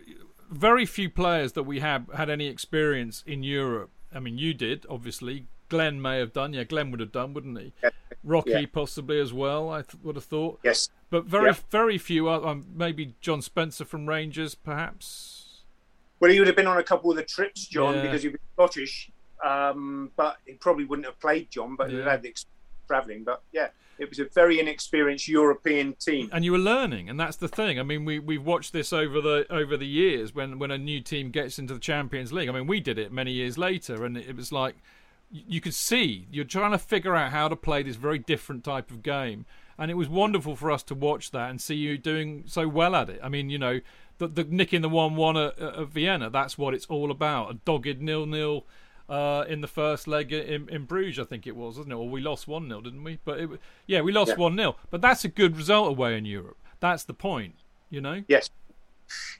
very few players that we have had any experience in Europe. I mean, you did obviously. Glenn may have done. Yeah, Glenn would have done, wouldn't he? Rocky Yeah. possibly as well. I th- would have thought. Yes. But very Yeah. very few. Uh, um, maybe John Spencer from Rangers, perhaps. Well, he would have been on a couple of the trips, John, Yeah. because he'd been Scottish. Um, but he probably wouldn't have played John, but he'd Yeah. had the experience travelling. But yeah, it was a very inexperienced European team. and you were learning, and that's the thing. I mean, we we've watched this over the over the years when when a new team gets into the Champions League. I mean, we did it many years later, and it was like you could see you're trying to figure out how to play this very different type of game, and it was wonderful for us to watch that and see you doing so well at it. I mean, you know, the, the nicking the one one at, at Vienna. That's what it's all about. A dogged nil nil. Uh, in the first leg in, in Bruges, I think it was, wasn't it? Or we lost one 0 didn't we? But it, yeah, we lost Yeah. one 0 But that's a good result away in Europe. That's the point, you know. Yes.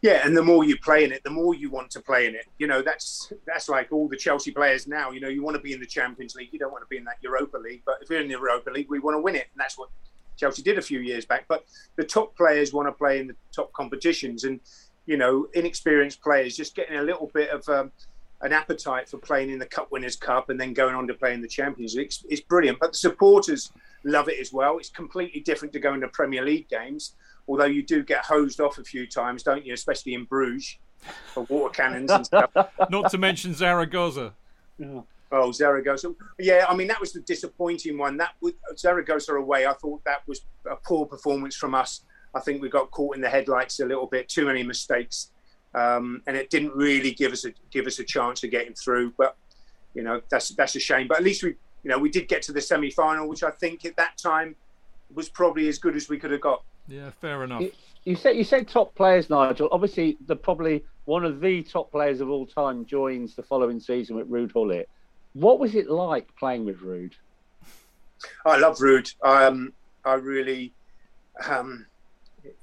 Yeah, and the more you play in it, the more you want to play in it. You know, that's that's like all the Chelsea players now. You know, you want to be in the Champions League, you don't want to be in that Europa League. But if you're in the Europa League, we want to win it, and that's what Chelsea did a few years back. But the top players want to play in the top competitions, and you know, inexperienced players just getting a little bit of um, an appetite for playing in the Cup Winners' Cup and then going on to play in the Champions League. It's brilliant, but the supporters love it as well. It's completely different to going to Premier League games, although you do get hosed off a few times, don't you? Especially in Bruges for water cannons and stuff. Not to mention Zaragoza. Oh, Zaragoza. Yeah, I mean that was the disappointing one. That was Zaragoza away. I thought that was a poor performance from us. I think we got caught in the headlights a little bit. Too many mistakes, um, and it didn't really give us a give us a chance to get him through. But you know that's that's a shame. But at least we you know we did get to the semi final, which I think at that time was probably as good as we could have got. Yeah, fair enough. You, you said you said top players, Nigel. Obviously, the probably one of the top players of all time joins the following season with Ruud Gullit. What was it like playing with Ruud? I love Ruud. Um, I really, um,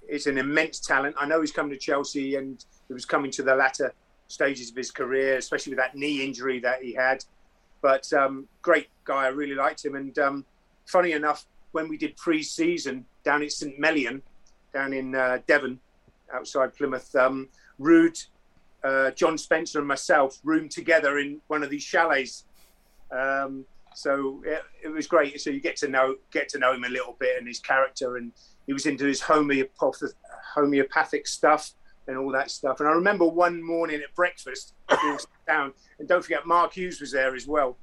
it's an immense talent. I know he's coming to Chelsea and he was coming to the latter stages of his career, especially with that knee injury that he had. But um, great guy. I really liked him. And um, funny enough, when we did pre-season down at St Mellion, down in uh, Devon, outside Plymouth, um, Ruud, uh, John Spencer, and myself roomed together in one of these chalets. Um, so it, it was great. So you get to know get to know him a little bit and his character, and he was into his homeopathic stuff and all that stuff. And I remember one morning at breakfast, down, and don't forget Mark Hughes was there as well,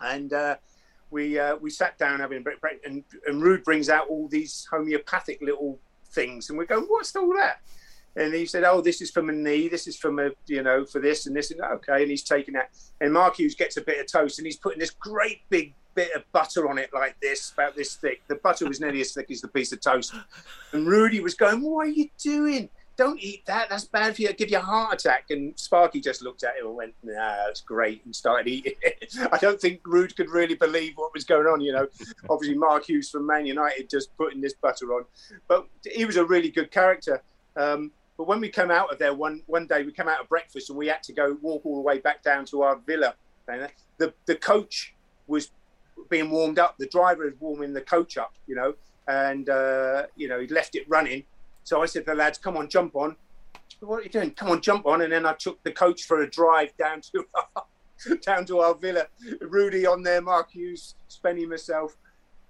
and uh, we uh, we sat down having a break, break and, and Ruud brings out all these homeopathic little things, and we go, "What's all that?" And he said, "Oh, this is from a knee. This is from a, you know, for this and this and okay." And he's taking that. And Mark Hughes gets a bit of toast, and he's putting this great big bit of butter on it, like this, about this thick. The butter was nearly as thick as the piece of toast. And Rudy was going, "What are you doing? Don't eat that. That's bad for you. It'll give you a heart attack." And Sparky just looked at him and went, "Nah, it's great," and started eating it. I don't think Ruud could really believe what was going on. You know, obviously Mark Hughes from Man United just putting this butter on, but he was a really good character. Um, but when we came out of there one one day, we came out of breakfast and we had to go walk all the way back down to our villa. The the coach was being warmed up. The driver is warming the coach up, you know, and uh, you know he left it running. So I said to the lads, "Come on, jump on." What are you doing? Come on, jump on. And then I took the coach for a drive down to down to our villa. Rudy on there, Mark Hughes, Spenny, myself,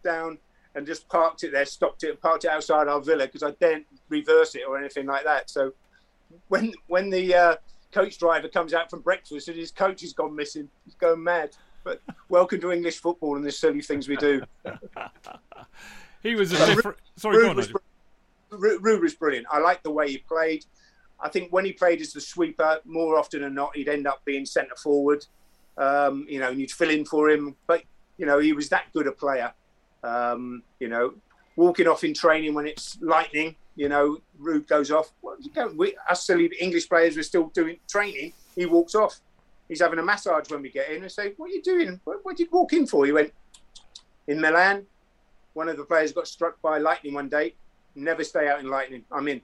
down and just parked it there, stopped it, parked it outside our villa because I didn't reverse it or anything like that. So when when the uh, coach driver comes out from breakfast and his coach has gone missing, he's going mad. But welcome to English football and the silly things we do. He was a different. Sorry, Ruud go on. Was brilliant. I liked the way he played. I think when he played as the sweeper, more often than not, he'd end up being centre forward. Um, you know, and you'd fill in for him. But you know, he was that good a player. Um, you know, walking off in training when it's lightning. You know, Ruud goes off. Well, you go, we, us silly English players were still doing training. He walks off. He's having a massage when we get in. and say, "What are you doing? What, what did you walk in for?" He went, "In Milan, one of the players got struck by lightning one day. Never stay out in lightning. I'm in.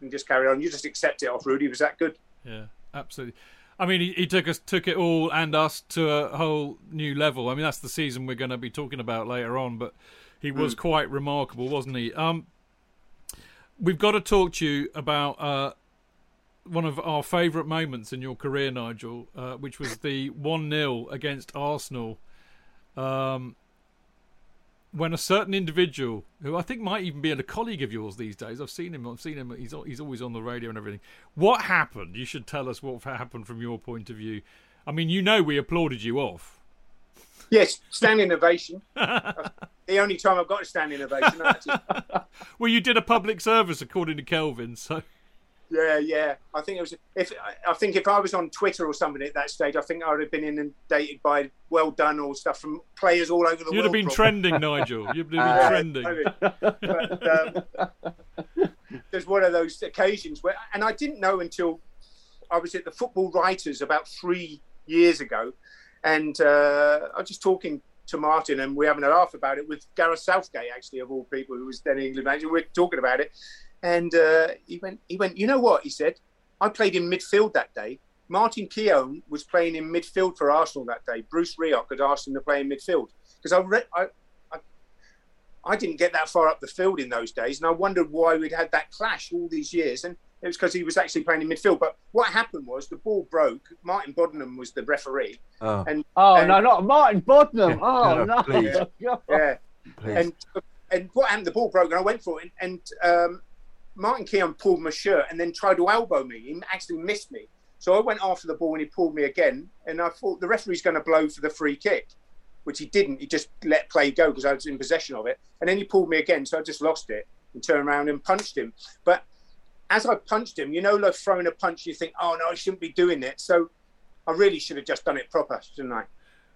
And just carry on. You just accept it off Rudy. Was that good? Yeah, absolutely. I mean, he, he took us, took it all, and us to a whole new level. I mean, that's the season we're going to be talking about later on. But he was Mm. quite remarkable, wasn't he? Um, we've got to talk to you about uh, one of our favourite moments in your career, Nigel, uh, which was the one 0 against Arsenal. Um, when a certain individual, who I think might even be a colleague of yours these days, I've seen him. I've seen him. He's he's always on the radio and everything. What happened? You should tell us what happened from your point of view. I mean, you know, we applauded you off. Yes, standing ovation. the only time I've got a standing ovation. Well, you did a public service according to Kelvin, so Yeah, yeah. I think it was. If I think if I was on Twitter or something at that stage, I think I would have been inundated by "well done" or stuff from players all over the world. you'd have been probably. trending, Nigel. You'd have been Uh, trending. But, um, there's one of those occasions where, and I didn't know until I was at the Football Writers about three years ago, and uh, I was just talking to Martin, and we're having a laugh about it with Gareth Southgate, actually, of all people, who was then England manager. We're talking about it, and uh, he went, he went, you know what? He said, I played in midfield that day. Martin Keown was playing in midfield for Arsenal that day. Bruce Rioch had asked him to play in midfield because I, re- I, I, I didn't get that far up the field in those days, and I wondered why we'd had that clash all these years. And it was because he was actually playing in midfield. But what happened was the ball broke. Martin Bodenham was the referee, Oh. and Oh and- no, not Martin Bodenham. Oh no, no. please. yeah. Please. And and what happened? The ball broke, and I went for it. And, and um, Martin Keown pulled my shirt and then tried to elbow me. He actually missed me. So I went after the ball and he pulled me again. And I thought the referee's going to blow for the free kick, which he didn't. He just let play go because I was in possession of it. And then he pulled me again. So I just lost it and turned around and punched him. But as I punched him, you know, like throwing a punch, you think, oh no, I shouldn't be doing it. So I really should have just done it proper, shouldn't I?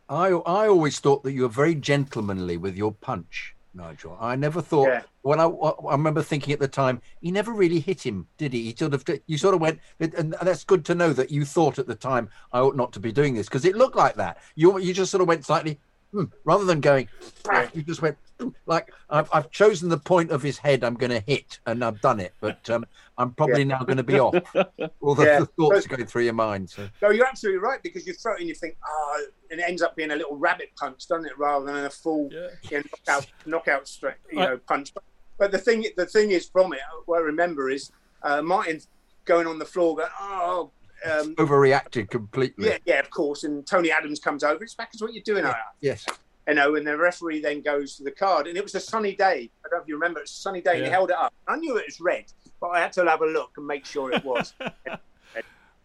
I I always thought that you were very gentlemanly with your punch, Nigel. I never thought Yeah. when I I remember thinking at the time he never really hit him, did he? He sort of you sort of went, and that's good to know that you thought at the time I ought not to be doing this because it looked like that. You you just sort of went slightly. Hmm, rather than going, "Brack," you just went like I've, I've chosen the point of his head I'm going to hit, and I've done it. But um, I'm probably now going to be off. All the, Yeah. the thoughts going through your mind. So. No, you're absolutely right because you throw it and you think, oh, and it ends up being a little rabbit punch, doesn't it, rather than a full you know, knockout, knockout straight, you know, punch. But the thing, the thing is, from it, what I remember is uh, Martin going on the floor, going, oh. Um, Overreacted completely. yeah, yeah, of course. And Tony Adams comes over. It's back as what you're doing. Yeah. Yes. You know, and the referee then goes to the card, and it was a sunny day. I don't know if you remember. It was a sunny day, and he held it up. I knew it was red, but I had to have a look and make sure it was.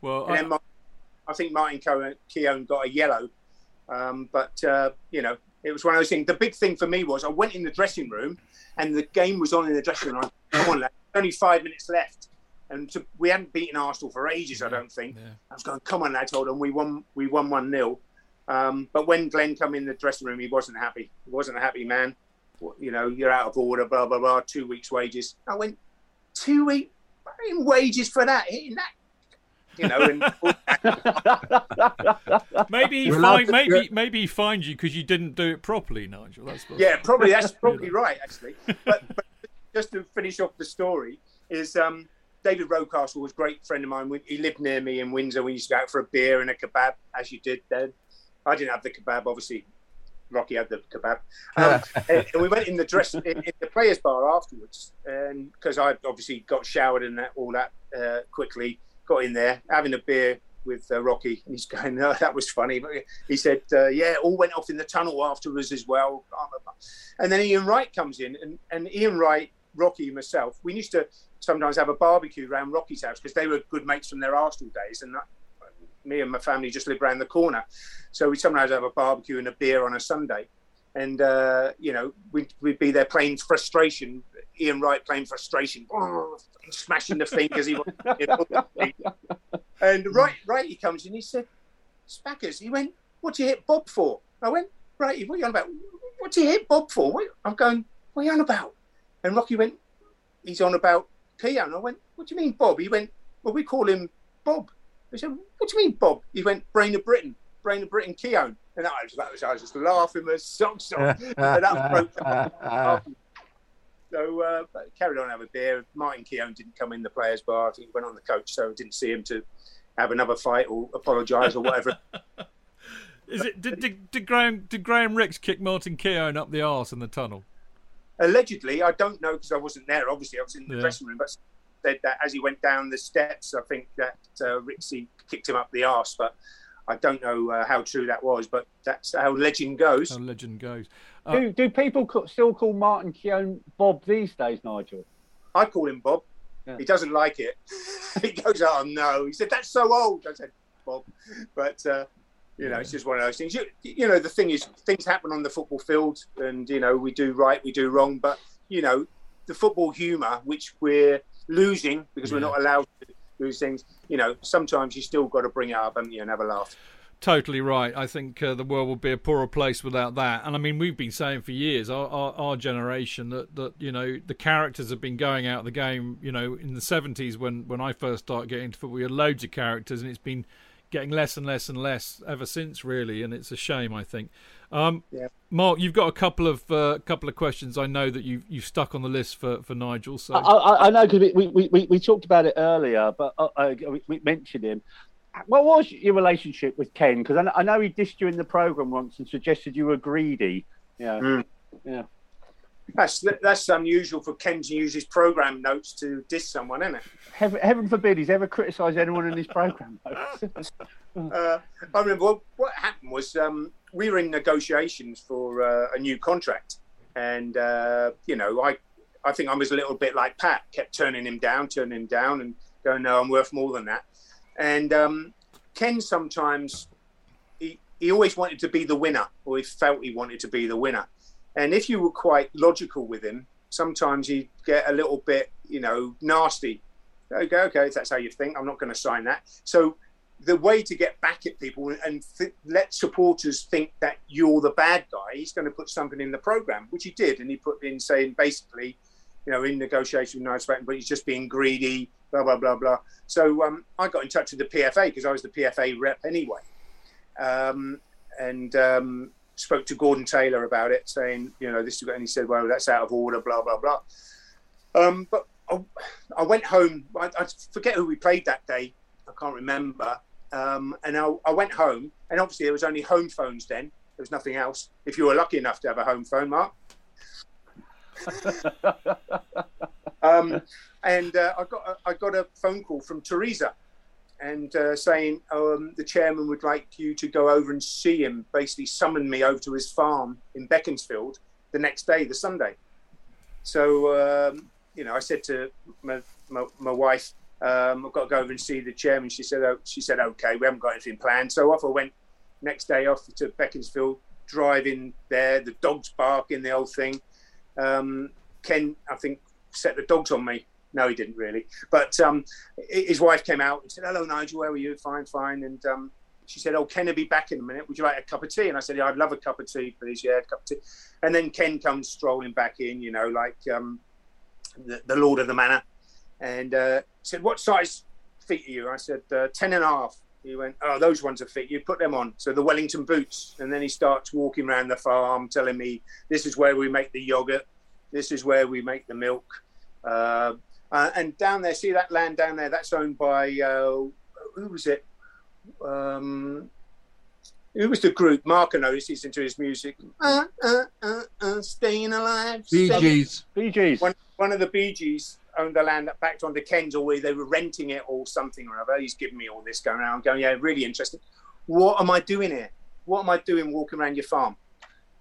Well, and then Mar- I think Martin Keown got a yellow, um, but uh, you know it was one of those things. The big thing for me was I went in the dressing room, and the game was on in the dressing room. Come on, lad, only five minutes left, and to, we hadn't beaten Arsenal for ages. I don't think. I was going, come on, lads, hold on. We won. We won one 0 um, But when Glenn come in the dressing room, he wasn't happy. He wasn't a happy man. You know, you're out of order. Blah blah blah. Two weeks' wages. I went two week wages for that hitting that. You know, and maybe he We're find, to- maybe maybe he fined you because you didn't do it properly, Nigel. That's what- yeah, probably that's probably right actually. But, but just to finish off the story is um, David Rocastle was a great friend of mine. He lived near me in Windsor. We used to go out for a beer and a kebab, as you did then. I didn't have the kebab, obviously. Rocky had the kebab, um, and, we went in the dress in, in the players' bar afterwards, and because I obviously got showered and that all that uh, quickly, got in there having a beer with uh, Rocky, and he's going, "No, that was funny." But he said, uh, "Yeah, all went off in the tunnel afterwards as well." And then Ian Wright comes in, and, and Ian Wright, Rocky, and myself, we used to sometimes have a barbecue around Rocky's house because they were good mates from their Arsenal days, and that, me and my family just lived around the corner, so we sometimes have a barbecue and a beer on a Sunday. And uh, you know, we'd, we'd be there playing frustration. Ian Wright playing frustration, smashing the fingers. He was. and right, right, he comes in. He said, "Spackers." He went, "What do you hit Bob for?" I went, "Right, what are you on about? What do you hit Bob for?" What? I'm going, "What are you on about?" And Rocky went, "He's on about Keown." I went, "What do you mean, Bob?" He went, "Well, we call him Bob." I said, "What do you mean, Bob?" He went, "Brain of Britain, Brain of Britain, Keown." And I was, that was, I was just laughing my socks off. and that broke up. So uh, but carried on have a beer. Martin Keown didn't come in the players' bar. I think he went on the coach, so didn't see him to have another fight or apologise or whatever. Is it did, did, did Graham did Graham Rix kick Martin Keown up the arse in the tunnel? Allegedly, I don't know because I wasn't there. Obviously, I was in the Yeah. dressing room, but said that as he went down the steps, I think that uh, Rixie kicked him up the arse. But I don't know uh, how true that was. But that's how legend goes. How legend goes. Uh, Do, do people ca- still call Martin Keown Bob these days, Nigel? I call him Bob. He doesn't like it. he goes, "Oh no!" He said, "That's so old." I said, "Bob," but uh, you know, it's just one of those things. You, you know, the thing is, things happen on the football field, and you know, we do right, we do wrong, but you know, the football humour, which we're losing because we're not allowed to lose things. You know, sometimes you still got to bring it up and you know, have a laugh. Totally right. I think uh, the world would be a poorer place without that. And I mean, we've been saying for years, our, our, our generation, that, that you know the characters have been going out of the game. You know, in the seventies when when I first started getting into football, we had loads of characters, and it's been getting less and less and less ever since, really. And it's a shame, I think. Um, Yeah. Mark, you've got a couple of uh, couple of questions. I know that you've you've stuck on the list for, for Nigel. So I, I, I know because we, we, we, we talked about it earlier, but uh, uh, we, we mentioned him. What was your relationship with Ken? Because I, I know he dissed you in the program once and suggested you were greedy. Yeah, Mm. yeah. That's that's unusual for Ken to use his program notes to diss someone, isn't it? Heaven, heaven forbid he's ever criticised anyone in his program. uh, I remember what, what happened was um, we were in negotiations for uh, a new contract, and uh, you know, I I think I was a little bit like Pat, kept turning him down, turning him down, and going, no, I'm worth more than that. And um, Ken sometimes he he always wanted to be the winner, or he felt he wanted to be the winner. And if you were quite logical with him, sometimes he'd get a little bit, you know, nasty. Okay, okay, if that's how you think, I'm not going to sign that. So the way to get back at people and th- let supporters think that you're the bad guy, he's going to put something in the program, which he did, and he put in saying basically, you know, in negotiation with Nice but he's just being greedy, blah blah blah blah. So um, I got in touch with the PFA because I was the PFA rep anyway, um, and um, spoke to Gordon Taylor about it, saying, you know, this is, and he said, well, that's out of order, blah blah blah. Um, but I, I went home. I, I forget who we played that day. I can't remember. Um, and I, I went home, and obviously there was only home phones then. There was nothing else. If you were lucky enough to have a home phone, Mark. um, and uh, I got a, I got a phone call from Teresa, and uh, saying um, the chairman would like you to go over and see him. Basically, summon me over to his farm in Beaconsfield the next day, the Sunday. So um, you know, I said to my, my, my wife, um, I've got to go over and see the chairman. She said, oh, she said, okay, we haven't got anything planned. So off I went next day off to Beaconsfield, driving there, the dogs barking, the old thing. Um, Ken, I think, set the dogs on me. No, he didn't really. But um, his wife came out and said, hello, Nigel, how are you? Fine, fine. And um, she said, oh, Ken will be back in a minute. Would you like a cup of tea? And I said, yeah, I'd love a cup of tea, please. Yeah, a cup of tea. And then Ken comes strolling back in, you know, like um, the, the lord of the manor and uh, said, What size feet are you? I said, uh, 10 and a half. He went, Oh, those ones are fit. You put them on. So the Wellington boots. And then he starts walking around the farm telling me, This is where we make the yogurt. This is where we make the milk. Uh, uh, and down there, see that land down there? That's owned by, uh, who was it? Um, who was the group? Mark, I noticed he's to his music. Uh, uh, uh, uh, staying alive. Bee staying- Gees. Bee Gees. One, one of the Bee Gees owned the land that backed onto Ken's, or they were renting it or something or other. He's giving me all this going around, going, yeah, really interesting. What am I doing here? What am I doing walking around your farm?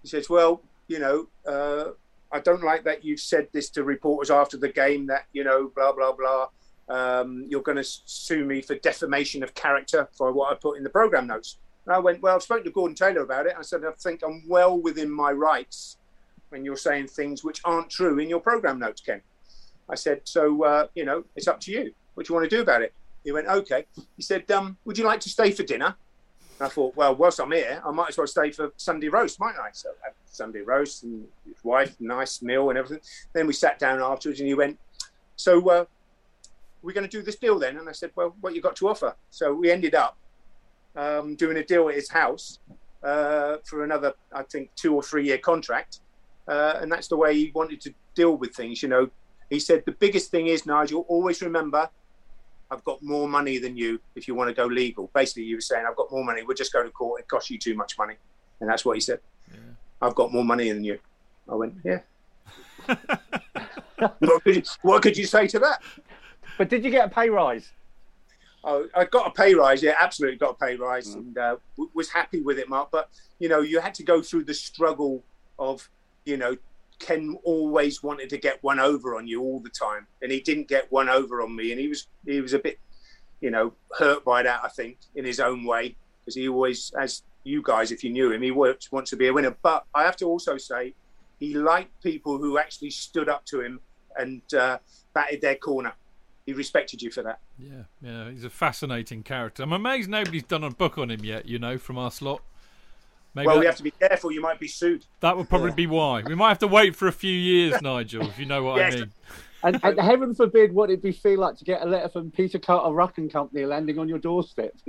He says, well, you know, uh, I don't like that you've said this to reporters after the game that, you know, blah, blah, blah. Um, you're going to sue me for defamation of character for what I put in the program notes. And I went, well, I've spoken to Gordon Taylor about it. I said, I think I'm well within my rights when you're saying things which aren't true in your program notes, Ken. I said, so, uh, you know, it's up to you. What do you want to do about it? He went, okay. He said, um, would you like to stay for dinner? I thought, well, whilst I'm here, I might as well stay for Sunday roast, mightn't I? So I had Sunday roast and his wife, nice meal and everything. Then we sat down afterwards and he went, so uh, we're going to do this deal then? And I said, well, what you got to offer? So we ended up um, doing a deal at his house uh, for another, I think, two or three year contract. Uh, and that's the way he wanted to deal with things. You know, he said the biggest thing is Nigel. Always remember, I've got more money than you. If you want to go legal, basically, you were saying I've got more money. We'll just go to court. It costs you too much money, and that's what he said. Yeah. I've got more money than you. I went, yeah. what, could you, what could you say to that? But did you get a pay rise? Oh, I got a pay rise. Yeah, absolutely got a pay rise, and uh, w- was happy with it, Mark. But you know, you had to go through the struggle of, you know, Ken always wanted to get one over on you all the time, and he didn't get one over on me, and he was he was a bit, you know, hurt by that. I think in his own way, because he always, as you guys, if you knew him, he worked, wants to be a winner. But I have to also say, he liked people who actually stood up to him and uh, batted their corner. He respected you for that. Yeah, yeah, he's a fascinating character. I'm amazed nobody's done a book on him yet. You know, from our slot. Maybe well, that, we have to be careful. You might be sued. that would probably be why. We might have to wait for a few years, Nigel, if you know what Yes. I mean. And, and heaven forbid what it'd be feel like to get a letter from Peter Carter Ruck and Company landing on your doorstep.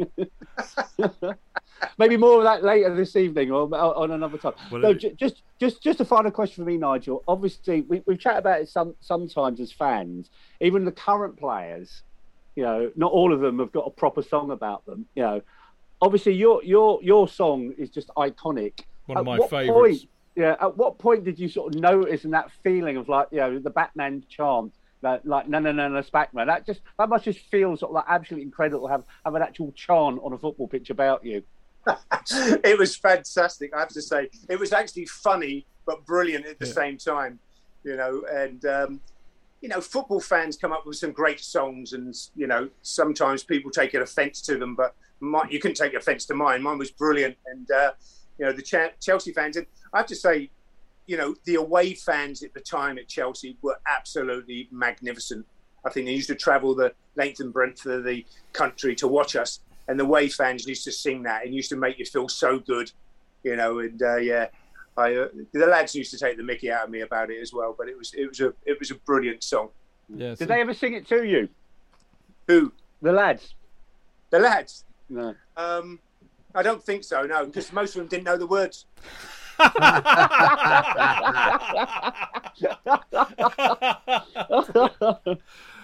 Maybe more of that later this evening or on another time. Well, no, it- ju- just just just a final question for me, Nigel. Obviously, we, we've chatted about it some sometimes as fans. Even the current players, you know, not all of them have got a proper song about them. You know, obviously your your your song is just iconic. One of my what favourites. point- yeah. At what point did you sort of notice and that feeling of like, you know, the Batman chant, that like no no no no Spackman? That just that must just feel sort of like absolutely incredible to have have an actual chant on a football pitch about you. it was fantastic. I have to say, it was actually funny but brilliant at the same time. You know, and um, you know, football fans come up with some great songs, and you know, sometimes people take an offence to them, but my, you couldn't take offence to mine. Mine was brilliant, and uh, you know, the Ch- Chelsea fans, and I have to say, you know, the away fans at the time at Chelsea were absolutely magnificent. I think they used to travel the length and breadth of the country to watch us, and the away fans used to sing that and used to make you feel so good, you know. And uh, yeah, I, uh, the lads used to take the Mickey out of me about it as well. But it was it was a it was a brilliant song. Yeah, Did they ever sing it to you? Who? The lads. The lads? No. Um, I don't think so. No, because most of them didn't know the words.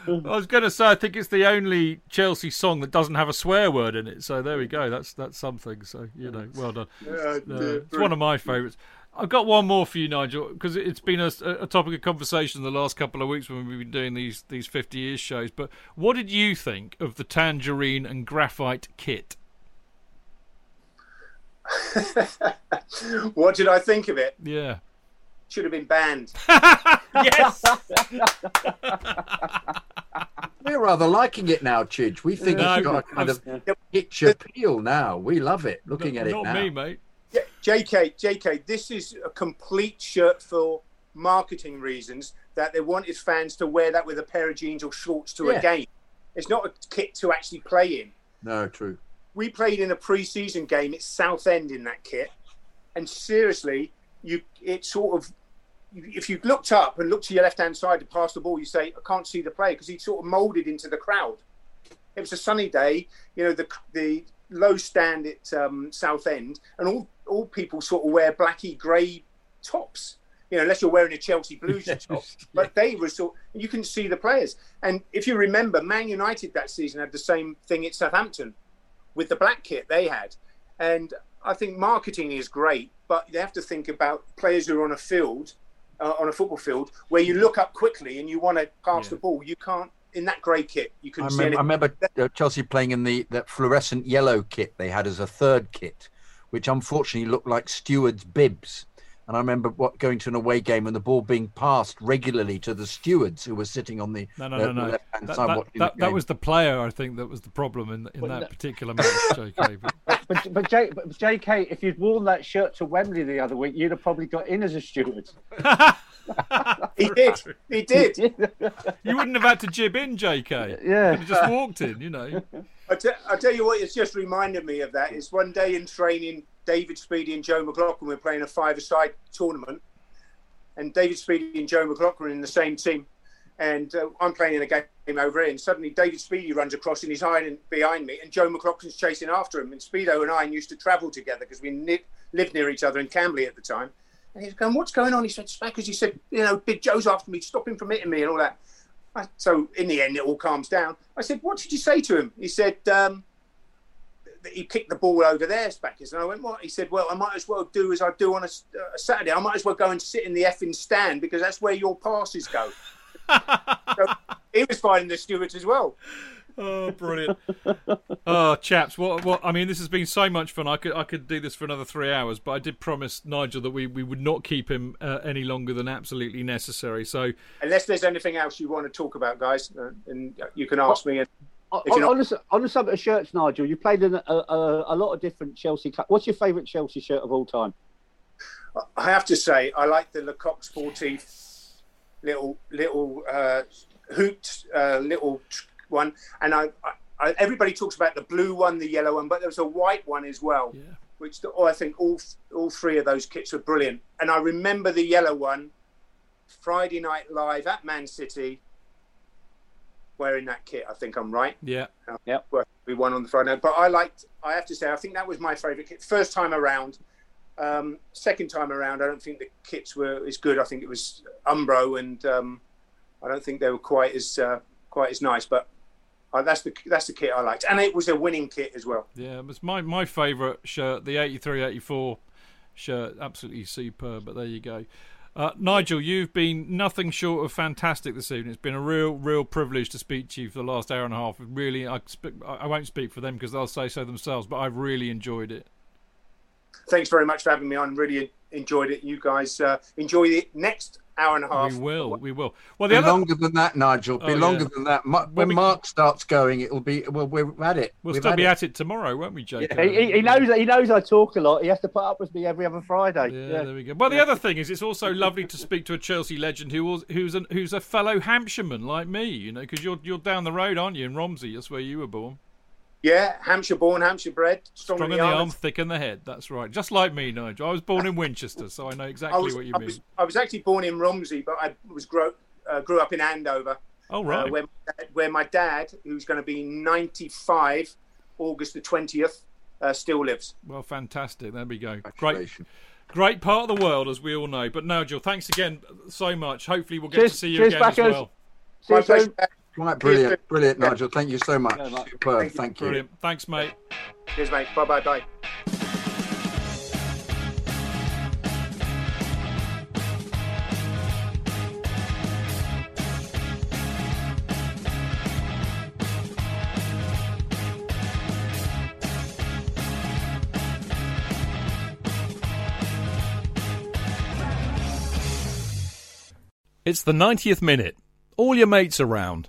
I was going to say, I think it's the only Chelsea song that doesn't have a swear word in it. So there we go. That's that's something. So you know, well done. Yeah, Uh, it's one of my favourites. I've got one more for you, Nigel, because it's been a, a topic of conversation the last couple of weeks when we've been doing these these 50 years shows. But what did you think of the tangerine and graphite kit? what did I think of it? Yeah. Should have been banned. yes. We're rather liking it now, Chidge. We think No, it's got a kind of itch appeal now. We love it. Looking at it Not now. me, mate. JK, JK, this is a complete shirt for marketing reasons that they wanted fans to wear that with a pair of jeans or shorts to Yeah. a game. It's not a kit to actually play in. No, true. We played in a pre-season game at Southend in that kit, and seriously, you it sort of if you looked up and looked to your left hand side to pass the ball, you say, I can't see the player because he sort of molded into the crowd. It was a sunny day, you know, the the low stand at um, Southend, and all all people sort of wear blacky grey tops. You know, unless you're wearing a Chelsea Blues top, but they were sort. You can see the players, and if you remember, Man United that season had the same thing at Southampton with the black kit they had, and I think marketing is great, but you have to think about players who are on a field, uh, on a football field, where you look up quickly and you want to pass the ball. You can't in that grey kit. You I couldn't see remember, I remember uh, Chelsea playing in the that fluorescent yellow kit they had as a third kit, which unfortunately looked like stewards' bibs. And I remember what going to an away game and the ball being passed regularly to the stewards who were sitting on the, No, no, uh, no, no. left-hand That, side that, watching that, the that was the player, I think, that was the problem in in that particular match, JK. But But but, J, but JK, if you'd worn that shirt to Wembley the other week, you'd have probably got in as a steward. He did. He did. you wouldn't have had to jib in, JK. Yeah. You'd just walked in, you know. I tell you what, it's just reminded me of that. It's one day in training, David Speedie and Joe McLaughlin were playing a five-a-side tournament, and David Speedie and Joe McLaughlin in the same team, and uh, I'm playing in a game over here, and suddenly David Speedie runs across and he's hiding behind me, and Joe McLaughlin's chasing after him. And Speedo and I used to travel together because we ni- lived near each other in Camberley at the time. And he's going, "What's going on?" He said, "Spackers." He said, "You know, Big Joe's after me. Stop him from hitting me and all that." I, so in the end, it all calms down. I said, "What did you say to him?" He said. Um, that he kicked the ball over there, Spackers. And I went, what? He said, well, I might as well do as I do on a, a Saturday. I might as well go and sit in the effing stand because that's where your passes go. so he was finding the stewards as well. Oh, brilliant! oh, chaps, what, what? I mean, this has been so much fun. I could, I could do this for another three hours, but I did promise Nigel that we, we would not keep him uh, any longer than absolutely necessary. So, unless there's anything else you want to talk about, guys, uh, and you can ask me. And on, on, the, on the subject of shirts, Nigel, you played in a, a, a lot of different Chelsea clubs. What's your favourite Chelsea shirt of all time? I have to say, I like the Le Coq Sportif little little uh, hoot uh, little one, and I, I, everybody talks about the blue one, the yellow one, but there was a white one as well. Yeah. Which the, oh, I think all all three of those kits were brilliant, and I remember the yellow one, Friday Night Live at Man City wearing that kit. I think I'm right. Yeah. Uh, yeah. We won on the Friday night. But I liked, I have to say, I think that was my favourite kit. First time around. Um, second time around, I don't think the kits were as good. I think it was Umbro, and um, I don't think they were quite as uh, quite as nice. But uh, that's the that's the kit I liked, and it was a winning kit as well. Yeah, it was my my favourite shirt, the 83-84 shirt, absolutely superb. But there you go. Uh, Nigel, you've been nothing short of fantastic this evening. It's been a real, real privilege to speak to you for the last hour and a half. Really, I, I won't speak for them because they'll say so themselves, but I've really enjoyed it. Thanks very much for having me on. Really enjoyed it. You guys uh, enjoy the next hour and a half. We will. We will. Well, the be other... longer than that, Nigel. Be Oh, longer yeah. than that. Ma- We'll When be- Mark starts going, it'll be. Well, we're at it. We'll We've still be it. at it tomorrow, won't we, Jake? He, he, he knows he knows I talk a lot. He has to put up with me every other Friday. Yeah, there we go. Well, the other thing is, it's also lovely to speak to a Chelsea legend who was, who's an, who's a fellow Hampshireman like me. You know, because you're you're down the road, aren't you, in Romsey? That's where you were born. Yeah, Hampshire born, Hampshire bred, strong, Strong in in the the arm. arm, thick in the head. That's right. Just like me, Nigel. I was born in Winchester, so I know I exactly was, what you I mean. was, I was actually born in Romsey, but I was grow, uh, grew up in Andover. Oh, right. Uh, where, where my dad, who's going to be 95, August the 20th, uh, still lives. Well, fantastic. There we go. Great, great part of the world, as we all know. But Nigel, thanks again so much. Hopefully, we'll get Cheers- to see you cheers, again as backers. well. See you soon. Right, brilliant, brilliant, Nigel. Thank you so much. Superb. Thank you. Brilliant. Thanks, mate. Cheers, mate. Bye, bye, bye. It's the 90th minute. All your mates around.